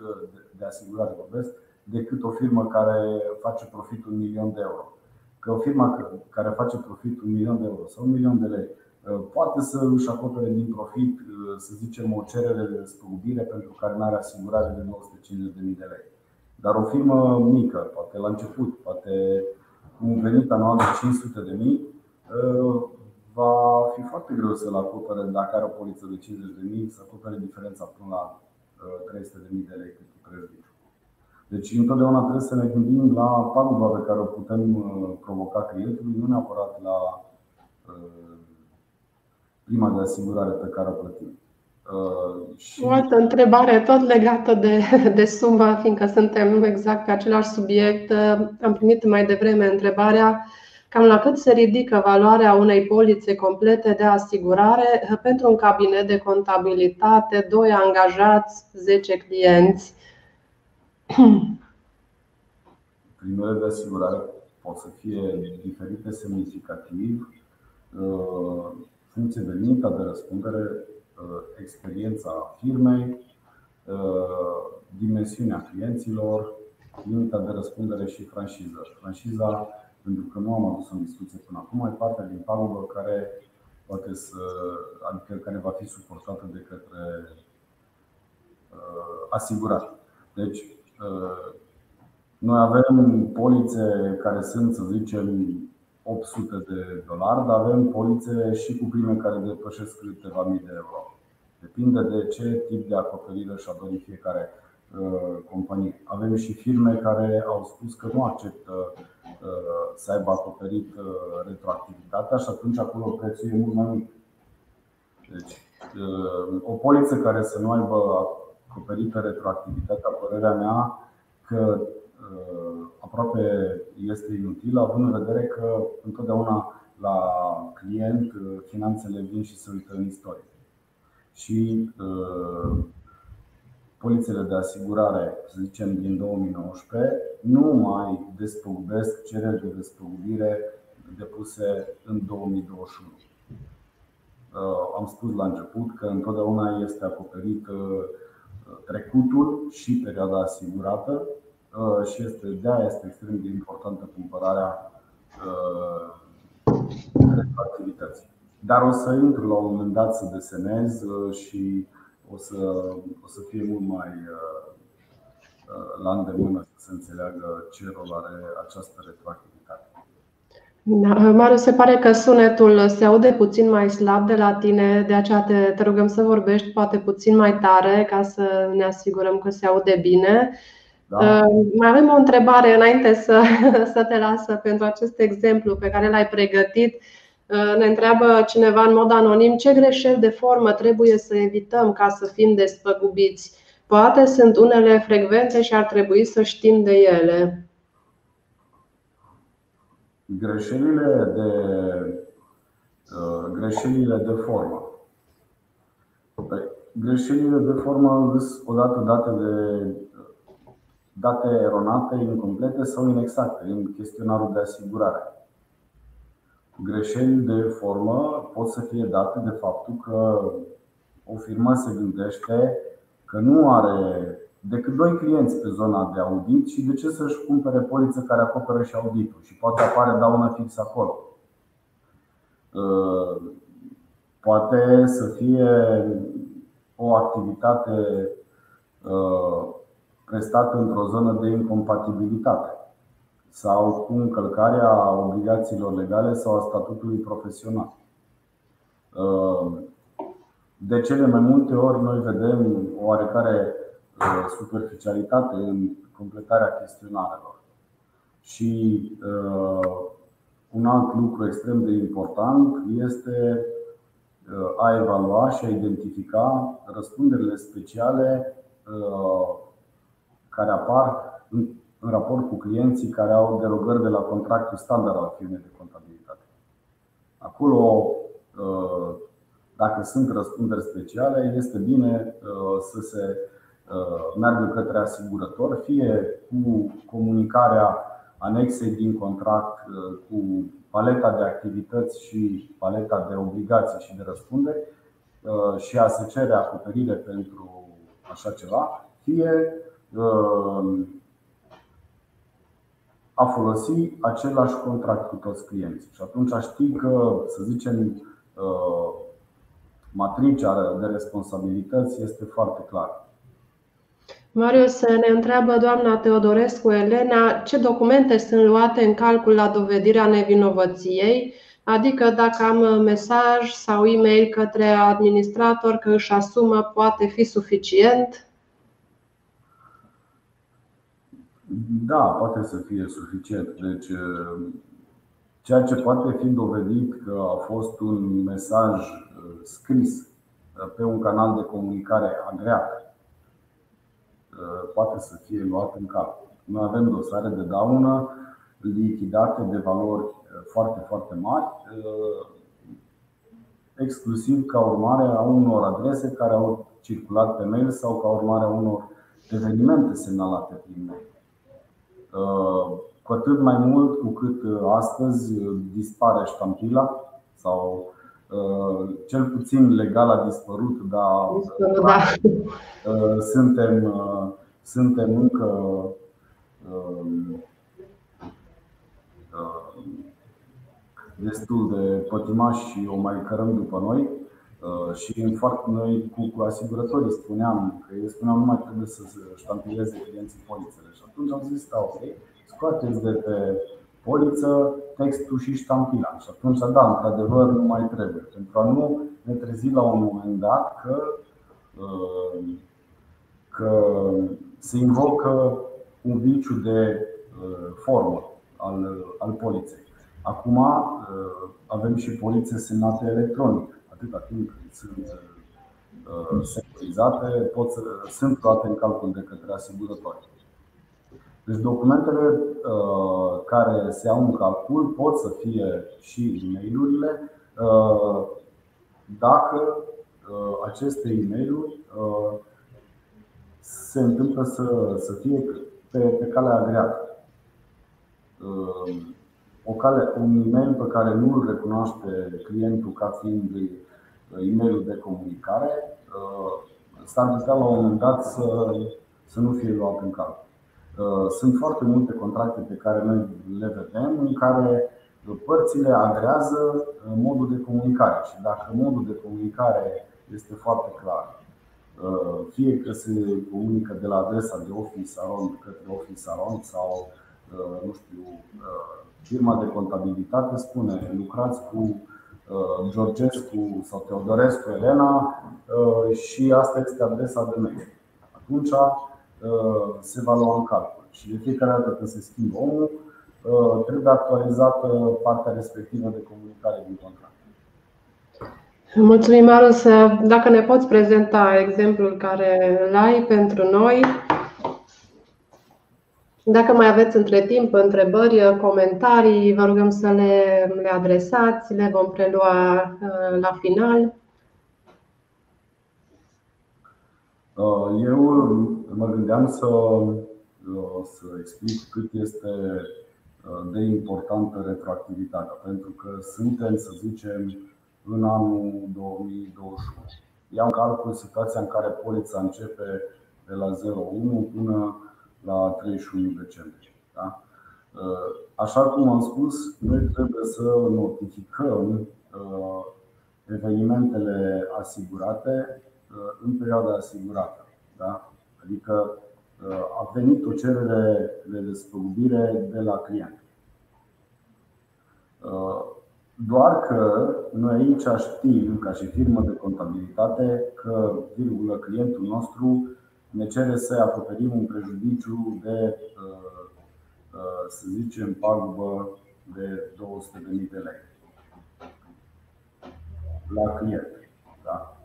de asigurare vorbesc, decât o firmă care face profit un milion de euro. Că o firmă care face profit un milion de euro sau un milion de lei poate să își acopere din profit, să zicem, o cerere de spăgubire pentru care nu are asigurare de 950.000 de lei. Dar o firmă mică, poate la început, poate cu un venit anual de 500 de mii, va fi foarte greu să-l acopere dacă are o poliță de 50 de mii, să acopere diferența până la 300 de mii de lei cât prejudiciu. Deci întotdeauna trebuie să ne gândim la paguba pe care o putem provoca clientului, nu neapărat la prima de asigurare pe care o plătim. O altă întrebare, tot legată de, de sumă, fiindcă suntem exact pe același subiect. Am primit mai devreme întrebarea cam la cât se ridică valoarea unei polițe complete de asigurare pentru un cabinet de contabilitate, doi angajați, 10 clienți. Primele de asigurare pot să fie diferite semnificativ funcție de limita de răspundere, experiența firmei, dimensiunea clienților, limita de răspundere și franșiză. Franșiza, pentru că nu am adus în discuție până acum, e partea din pagubă care poate să, adică care va fi suportată de către asigurat. Deci, noi avem polițe care sunt, să zicem, 800 de dolari, dar avem polițe și cu prime care depășesc câteva mii de euro. Depinde de ce tip de acoperire și-a dorit fiecare companie. Avem și firme care au spus că nu acceptă să aibă acoperit retroactivitatea și atunci acolo prețul e mult mai mic. Deci, o poliță care să nu aibă acoperită retroactivitatea, părerea mea că aproape este inutil, având în vedere că întotdeauna la client finanțele vin și se uită în istorie. Și polițele de asigurare, să zicem din 2019, nu mai despăgubesc cereri de despăgubire depuse în 2021. Am spus la început că întotdeauna este acoperit trecutul și perioada asigurată și este, de aia este extrem de importantă cumpărarea activității. Dar o să intru la un moment dat să desenez și o să, o să fie mult mai la îndemână să se înțeleagă ce rol are această retroactivitate. Da, Marius, se pare că sunetul se aude puțin mai slab de la tine, de aceea te, te rugăm să vorbești poate puțin mai tare ca să ne asigurăm că se aude bine. Da. Mai avem o întrebare înainte să, să te lasă pentru acest exemplu pe care l-ai pregătit. Ne întreabă cineva în mod anonim ce greșeli de formă trebuie să evităm ca să fim despăgubiți. Poate sunt unele frecvente și ar trebui să știm de ele. Greșelile de, greșelile de formă. Păi, greșelile de formă sunt odată date de date eronate, incomplete sau inexacte în chestionarul de asigurare. Greșeli de formă pot să fie date de faptul că o firmă se gândește că nu are decât doi clienți pe zona de audit și de ce să-și cumpere poliță care acoperă și auditul și poate apare daună fix acolo. Poate să fie o activitate prestat într-o zonă de incompatibilitate sau cu încălcarea obligațiilor legale sau a statutului profesional. De cele mai multe ori noi vedem oarecare superficialitate în completarea chestionarelor. Și un alt lucru extrem de important este a evalua și a identifica răspunderile speciale care apar în raport cu clienții care au derogări de la contractul standard al firmei de contabilitate. Acolo, dacă sunt răspunderi speciale, este bine să se meargă către asigurător, fie cu comunicarea anexei din contract cu paleta de activități și paleta de obligații și de răspundere uh, și a se cere acoperire pentru așa ceva, fie uh, a folosi același contract cu toți clienții. Și atunci știi că, să zicem, uh, matricea de responsabilități este foarte clară. Marius ne întreabă doamna Teodorescu Elena ce documente sunt luate în calcul la dovedirea nevinovăției, adică dacă am mesaj sau e-mail către administrator că își asumă, poate fi suficient? Da, poate să fie suficient. Deci, ceea ce poate fi dovedit că a fost un mesaj uh, scris uh, pe un canal de comunicare agreat Uh, poate să fie luat în calcul. Noi avem dosare de daună lichidate de valori uh, foarte, foarte mari, uh, exclusiv ca urmare a unor adrese care au circulat pe mail sau ca urmare a unor evenimente semnalate prin mail. Cu atât mai mult cu cât astăzi dispare ștampila sau cel puțin legal a dispărut, dar da. suntem, suntem încă um, destul de pătimași și o mai cărăm după noi și în foarte noi cu, cu asigurătorii spuneam că ei spuneam nu mai trebuie să ștampileze clienții polițele și atunci am zis da ok, scoateți de pe poliță, textul și ștampila. Și atunci, da, într-adevăr, nu mai trebuie. Pentru a nu ne trezi la un moment dat că, uh, că se invocă un viciu de uh, formă al, al poliței. Acum uh, avem și polițe semnate electronic. Atâta timp cât sunt securizate, pot să, sunt luate în calcul de către asigurători. Deci documentele uh, care se iau în calcul pot să fie și e mail uh, dacă uh, aceste e mail se întâmplă să, să fie pe, pe calea agreată. O cale, un e-mail pe care nu îl recunoaște clientul ca fiind e-mailul de comunicare s-ar putea la un moment dat să, să nu fie luat în calcul. Uh, sunt foarte multe contracte pe care noi le vedem în care părțile agrează uh, modul de comunicare și dacă modul de comunicare este foarte clar, uh, fie că se comunică de la adresa de Office Aron către Office Aron sau nu știu, firma de contabilitate spune lucrați cu Georgescu sau Teodorescu Elena și asta este adresa de mail. Atunci Uh, se va lua în calcul. Și de fiecare dată când se schimbă omul, uh, trebuie actualizată partea respectivă de comunicare din contract. Mulțumim, Marus. Dacă ne poți prezenta exemplul care îl ai pentru noi. Dacă mai aveți între timp întrebări, comentarii, vă rugăm să le, le adresați, le vom prelua uh, la final. Uh, eu mă gândeam să, uh, să explic cât este uh, de importantă retroactivitatea, pentru că suntem, să zicem, în anul 2021. Iau în calcul situația în care polița începe de la 01 până la 31 decembrie. Da? Așa cum am spus, noi trebuie să notificăm evenimentele asigurate Uh, în perioada asigurată. Da? Adică uh, a venit o cerere de despăgubire de la client. Uh, doar că noi aici știm, ca și firmă de contabilitate, că virgulă, clientul nostru ne cere să acoperim un prejudiciu de, să zicem, pagubă de 200.000 de lei. la client. Da?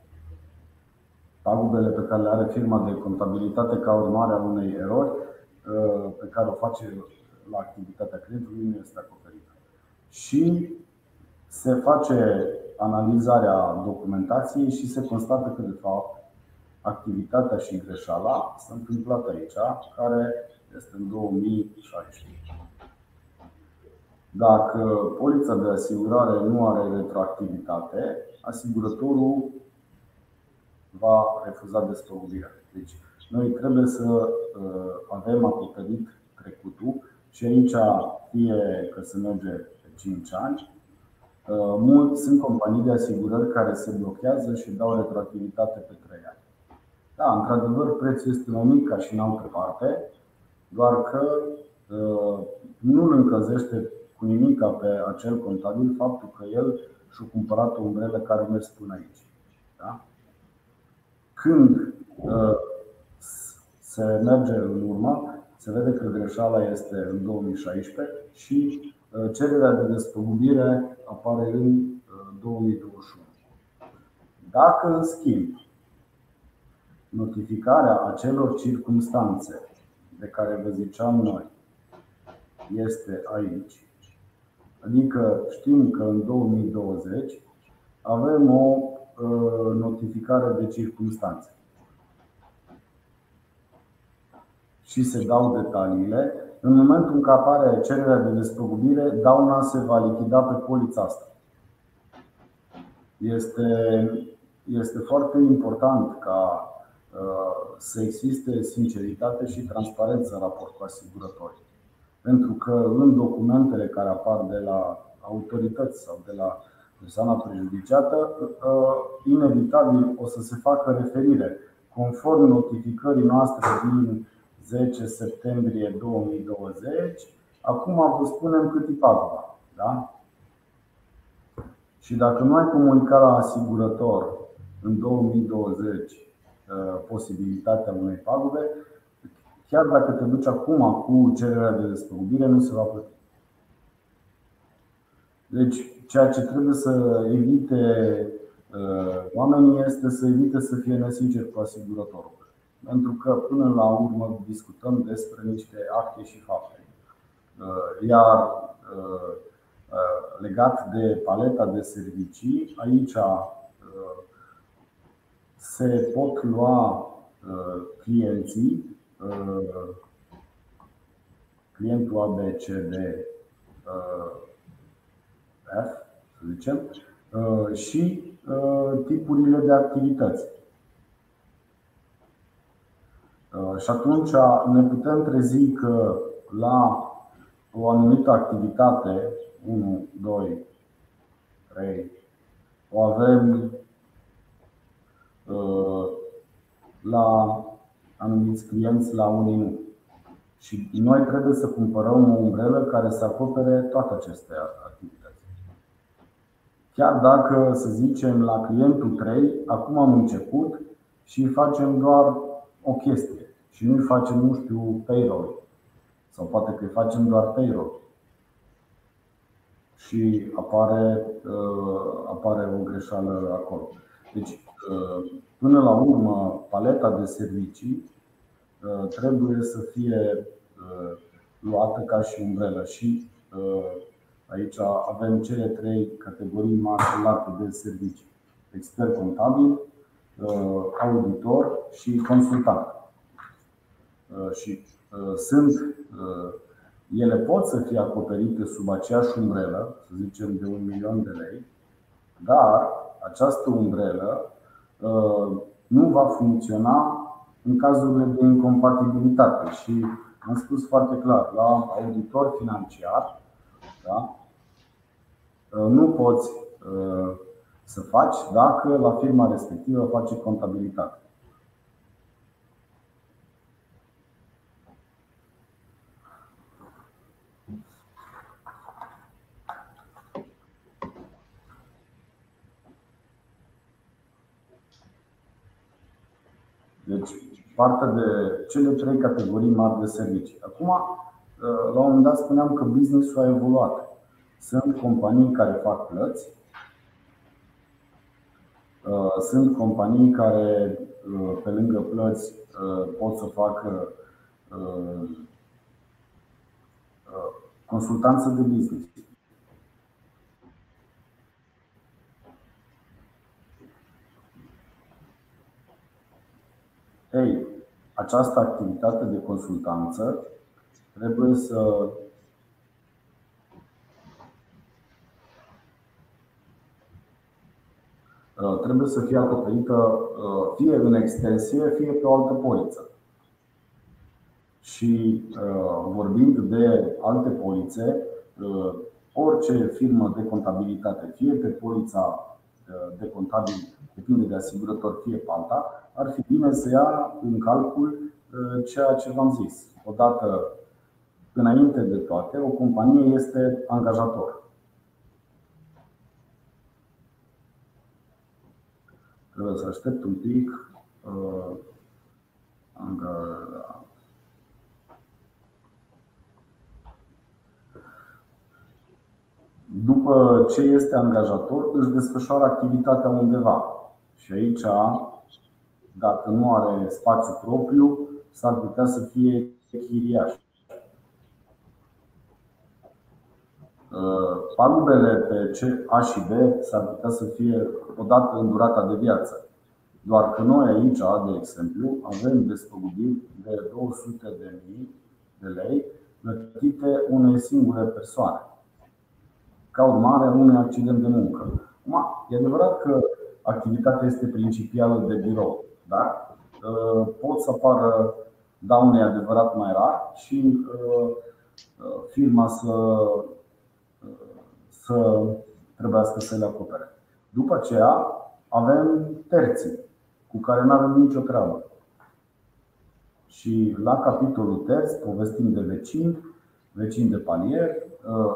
Pagubele pe care le are firma de contabilitate ca urmare a unei erori uh, pe care o face la activitatea clientului nu este acoperită. Și se face analizarea documentației și se constată că, de fapt, activitatea și greșeala s-a întâmplat aici, care este în 2016. Dacă polița de asigurare nu are retroactivitate, asigurătorul va refuza despăgubirea. Deci, noi trebuie să uh, avem acoperit trecutul și aici fie că se merge pe 5 ani, uh, mulți sunt companii de asigurări care se blochează și dau retroactivitate pe 3 ani. Da, într-adevăr, prețul este mai mic ca și în altă parte, doar că uh, nu îl încălzește cu nimic pe acel contabil faptul că el și-a cumpărat o umbrelă care mers până aici. Da? Când uh, se merge în urmă, se vede că greșeala este în 2016 și uh, cererea de despăgubire apare în 2021. Dacă, în schimb, notificarea acelor circumstanțe de care vă ziceam noi este aici, adică știm că în 2020 avem o uh, notificare de circunstanțe și se dau detaliile. În momentul în care apare cererea de despăgubire, dauna se va lichida pe polița asta. Este, este foarte important ca Uh, să existe sinceritate și transparență în raport cu asigurătorii. Pentru că în documentele care apar de la autorități sau de la persoana prejudiciată, uh, inevitabil o să se facă referire conform notificării noastre din 10 septembrie 2020. Acum vă spunem cât e paguba. Da? Și dacă nu ai comunicat la asigurător în 2020 Uh, posibilitatea unei pagube, chiar dacă te duci acum cu cererea de despăgubire, nu se va plăti. Deci, ceea ce trebuie să evite uh, oamenii este să evite să fie nesinceri cu asigurătorul. Pentru că, până la urmă, discutăm despre niște acte și fapte. Uh, iar legat de paleta de servicii, aici se pot lua uh, clienții, uh, clientul ABCD uh, F, să zicem, și tipurile de activități. Și atunci ne putem trezi că la o anumită activitate, 1, 2, 3, o avem Uh, la anumiți clienți, la unii nu. Și noi trebuie să cumpărăm o umbrelă care să acopere toate aceste activități. Chiar dacă, să zicem, la clientul 3, acum am început și facem doar o chestie și nu-i facem, nu știu, payroll. Sau poate că îi facem doar payroll. Și apare, uh, apare o greșeală acolo. Deci Până la urmă, paleta de servicii uh, trebuie să fie uh, luată ca și umbrelă și uh, aici avem cele trei categorii mari de servicii. Expert contabil, auditor și consultant. Și sunt ele pot să fie acoperite sub aceeași umbrelă, să zicem de un milion de lei, dar această umbrelă Uh, nu va funcționa în cazurile de incompatibilitate. Și am spus foarte clar, la auditor financiar, da? Uh, nu poți uh, să faci dacă la firma respectivă face contabilitate. Deci, partea de cele trei categorii mari de servicii. Acum, la un moment dat spuneam că business-ul a evoluat. Sunt companii care fac plăți Sunt companii care, pe lângă plăți, pot să facă consultanță de business. Ei, această activitate de consultanță trebuie să trebuie să fie acoperită fie în extensie, fie pe o altă poliță. Și vorbind de alte polițe, orice firmă de contabilitate, fie pe polița de contabil, depinde de asigurător, fie pe alta, ar fi bine să ia în calcul ceea ce v-am zis. Odată, înainte de toate, o companie este angajator. Trebuie să aștept un pic. După ce este angajator, își desfășoară activitatea undeva. Și aici, dacă nu are spațiu propriu, s-ar putea să fie chiriaș. Pagubele pe A și B s-ar putea să fie odată în durata de viață. Doar că noi aici, de exemplu, avem despăgubiri de 200 de mii de lei plătite unei singure persoane ca urmare a unui accident de muncă. E adevărat că activitatea este principială de birou, dar pot să apară daune adevărat mai rar și firma să, să trebuiască să le acopere. După aceea avem terții cu care nu avem nicio treabă. Și la capitolul terți povestim de vecini, vecini de palier,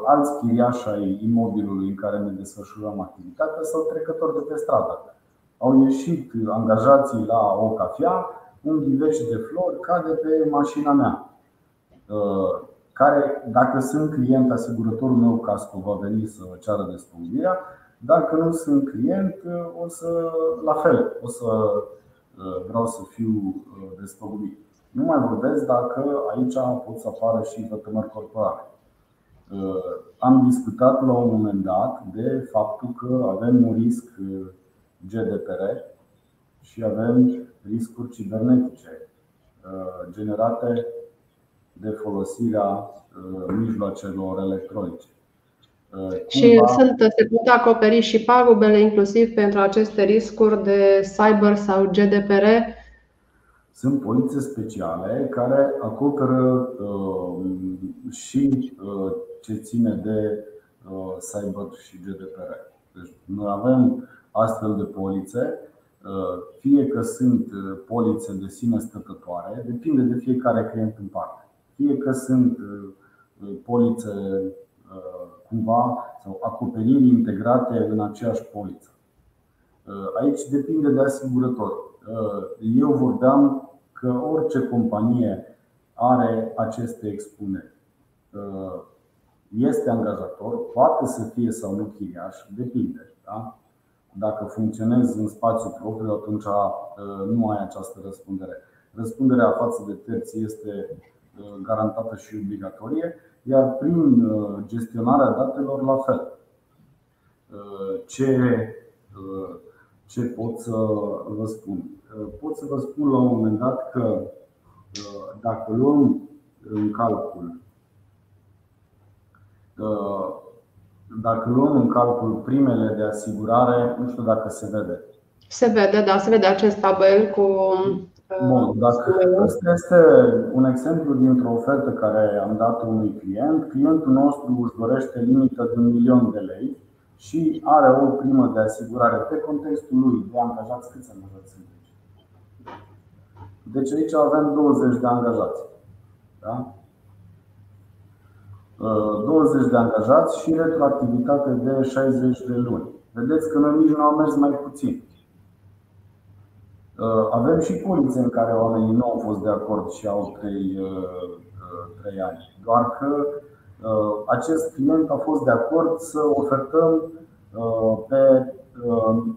alți chiriași ai imobilului în care ne desfășurăm activitatea sau trecători de pe stradă. Au ieșit angajații la o cafea, un ghiveci de flori cade pe mașina mea care, dacă sunt client, asigurătorul meu casco va veni să ceară despăgubirea. Dacă nu sunt client, o să, la fel, o să vreau să fiu despăgubit. Nu mai vorbesc dacă aici pot să apară și vătămări corporale. Am discutat la un moment dat de faptul că avem un risc GDPR și avem riscuri cibernetice generate de folosirea mijloacelor electronice. Și sunt, se pot acoperi și pagubele inclusiv pentru aceste riscuri de cyber sau GDPR? Sunt polițe speciale care acoperă și ce ține de cyber și GDPR. Deci noi avem astfel de polițe, fie că sunt polițe de sine stătătoare, depinde de fiecare client în parte. Fie că sunt polițe cumva sau acoperiri integrate în aceeași poliță. Aici depinde de asigurător. Eu vorbeam că orice companie are aceste expuneri. Este angajator, poate să fie sau nu chiriaș, depinde. Da? Dacă funcționezi în spațiu propriu, atunci nu ai această răspundere. Răspunderea față de terți este garantată și obligatorie, iar prin gestionarea datelor la fel. Ce, ce pot să vă spun? Pot să vă spun la un moment dat că dacă luăm în calcul dacă luăm în calcul primele de asigurare, nu știu dacă se vede. Se vede, da, se vede acest tabel cu Bun, dacă ăsta este un exemplu dintr-o ofertă care am dat unui client. Clientul nostru își dorește limită de un milion de lei și are o primă de asigurare pe contextul lui de angajați. Câți angajați sunt aici? Deci aici avem 20 de angajați. Da? 20 de angajați și retroactivitate de 60 de luni. Vedeți că noi nici nu am mers mai puțin. Avem și polițe în care oamenii nu au fost de acord și au 3, 3 ani. Doar că acest client a fost de acord să ofertăm pe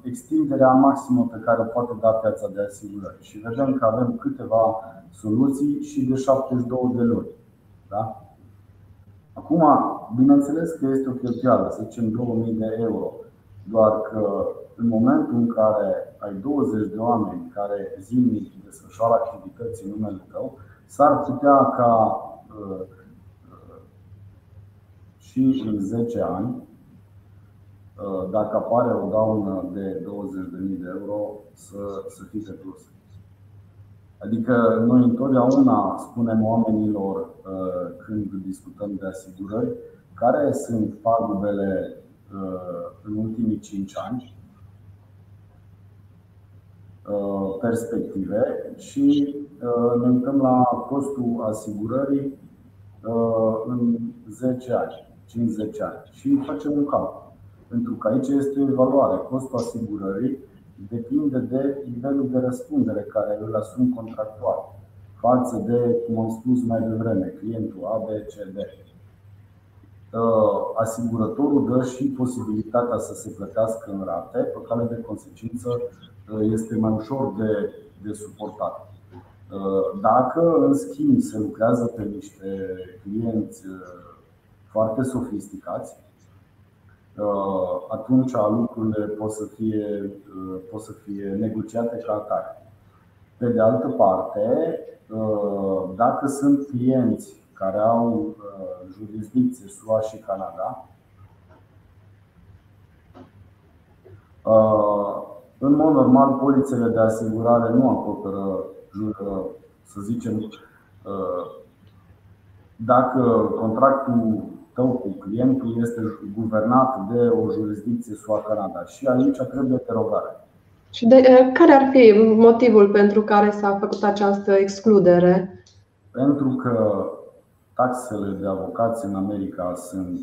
extinderea maximă pe care o poate da piața de asigurări. Și vedem că avem câteva soluții și de 72 de luni. Da? Acum, bineînțeles că este o cheltuială, să zicem 2000 de euro, doar că în momentul în care ai 20 de oameni care zilnic desfășoară activități în numele tău, s-ar putea ca uh, uh, și în 10 ani, uh, dacă apare o daună de 20.000 de euro, să, să fie pe plus. Adică noi întotdeauna spunem oamenilor când discutăm de asigurări care sunt pagubele în ultimii 5 ani Uh, perspective și uh, ne uităm la costul asigurării uh, în 10 ani, 50 ani și facem un calcul. Pentru că aici este o evaluare. Costul asigurării depinde de nivelul de răspundere care îl asum contractual față de, cum am spus mai devreme, clientul A, B, C, D. Asigurătorul dă și posibilitatea să se plătească în rate, pe care de consecință este mai ușor de, de suportat. Dacă, în schimb, se lucrează pe niște clienți foarte sofisticați, atunci lucrurile pot să fie, pot să fie negociate ca atare. Pe de altă parte, dacă sunt clienți care au jurisdicție SUA și Canada, în mod normal, polițele de asigurare nu acoperă, să zicem, uh, dacă contractul tău cu clientul este guvernat de o jurisdicție SUA Canada și aici trebuie derogare. Și de, uh, care ar fi motivul pentru care s-a făcut această excludere? Pentru că taxele de avocați în America sunt.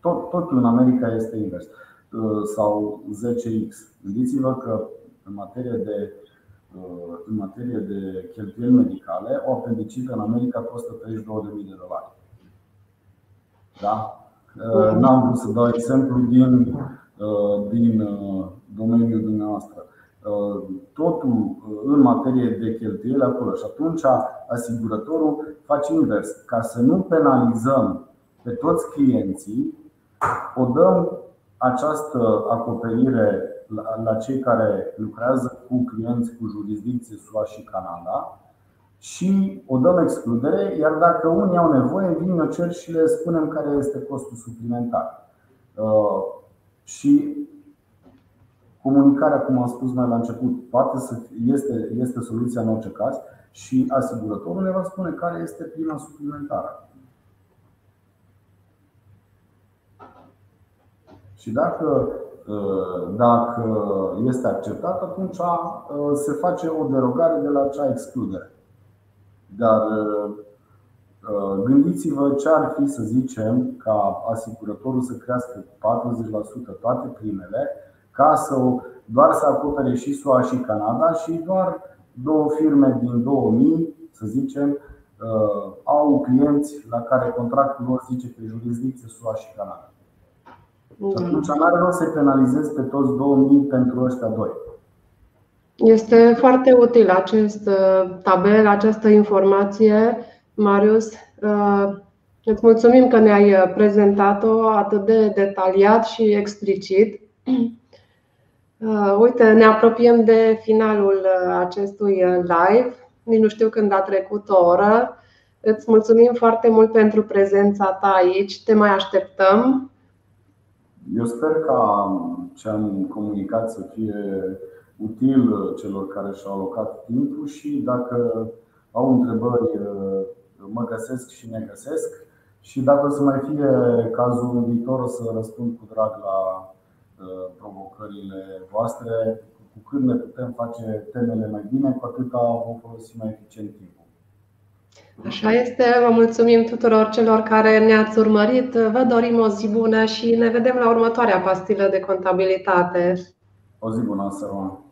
Tot, totul în America este invers. Uh, sau 10x. Gândiți-vă că în materie de, uh, în materie de cheltuieli medicale, o apendicită în America costă 32.000 de dolari. Da? Uh, n-am vrut să dau exemplu din, din domeniul dumneavoastră. Totul în materie de cheltuieli acolo și atunci asigurătorul face invers. Ca să nu penalizăm pe toți clienții, o dăm această acoperire la, la cei care lucrează cu clienți cu jurisdicție SUA și Canada și o dăm excludere, iar dacă unii au nevoie, vin o cer și le spunem care este costul suplimentar. Uh, și comunicarea, cum am spus mai la început, poate să este, este soluția în orice caz și asigurătorul ne va spune care este prima suplimentară. Și dacă, uh, dacă este acceptat, atunci uh, se face o derogare de la acea excludere. Dar uh, gândiți-vă ce ar fi să zicem ca asigurătorul să crească 40% toate primele ca să doar să acopere și SUA și Canada și doar două firme din 2000, să zicem, au clienți la care contractul lor zice pe jurisdicție SUA și Canada. Și atunci nu are rost să penalizezi pe toți 2000 pentru ăștia doi. Este foarte util acest uh, tabel, această informație, Marius. Uh, îți mulțumim că ne-ai uh, prezentat-o atât de detaliat și explicit. Uite, ne apropiem de finalul acestui live. Nici nu știu când a trecut o oră. Îți mulțumim foarte mult pentru prezența ta aici. Te mai așteptăm. Eu sper ca ce am comunicat să fie util celor care și-au alocat timpul și dacă au întrebări, mă găsesc și ne găsesc. Și dacă o să mai fie cazul în viitor, o să răspund cu drag la uh, provocările voastre. Cu cât ne putem face temele mai bine, cu atât vom folosi mai eficient timp. Așa este. Vă mulțumim tuturor celor care ne-ați urmărit. Vă dorim o zi bună și ne vedem la următoarea pastilă de contabilitate. O zi bună, Sărmana.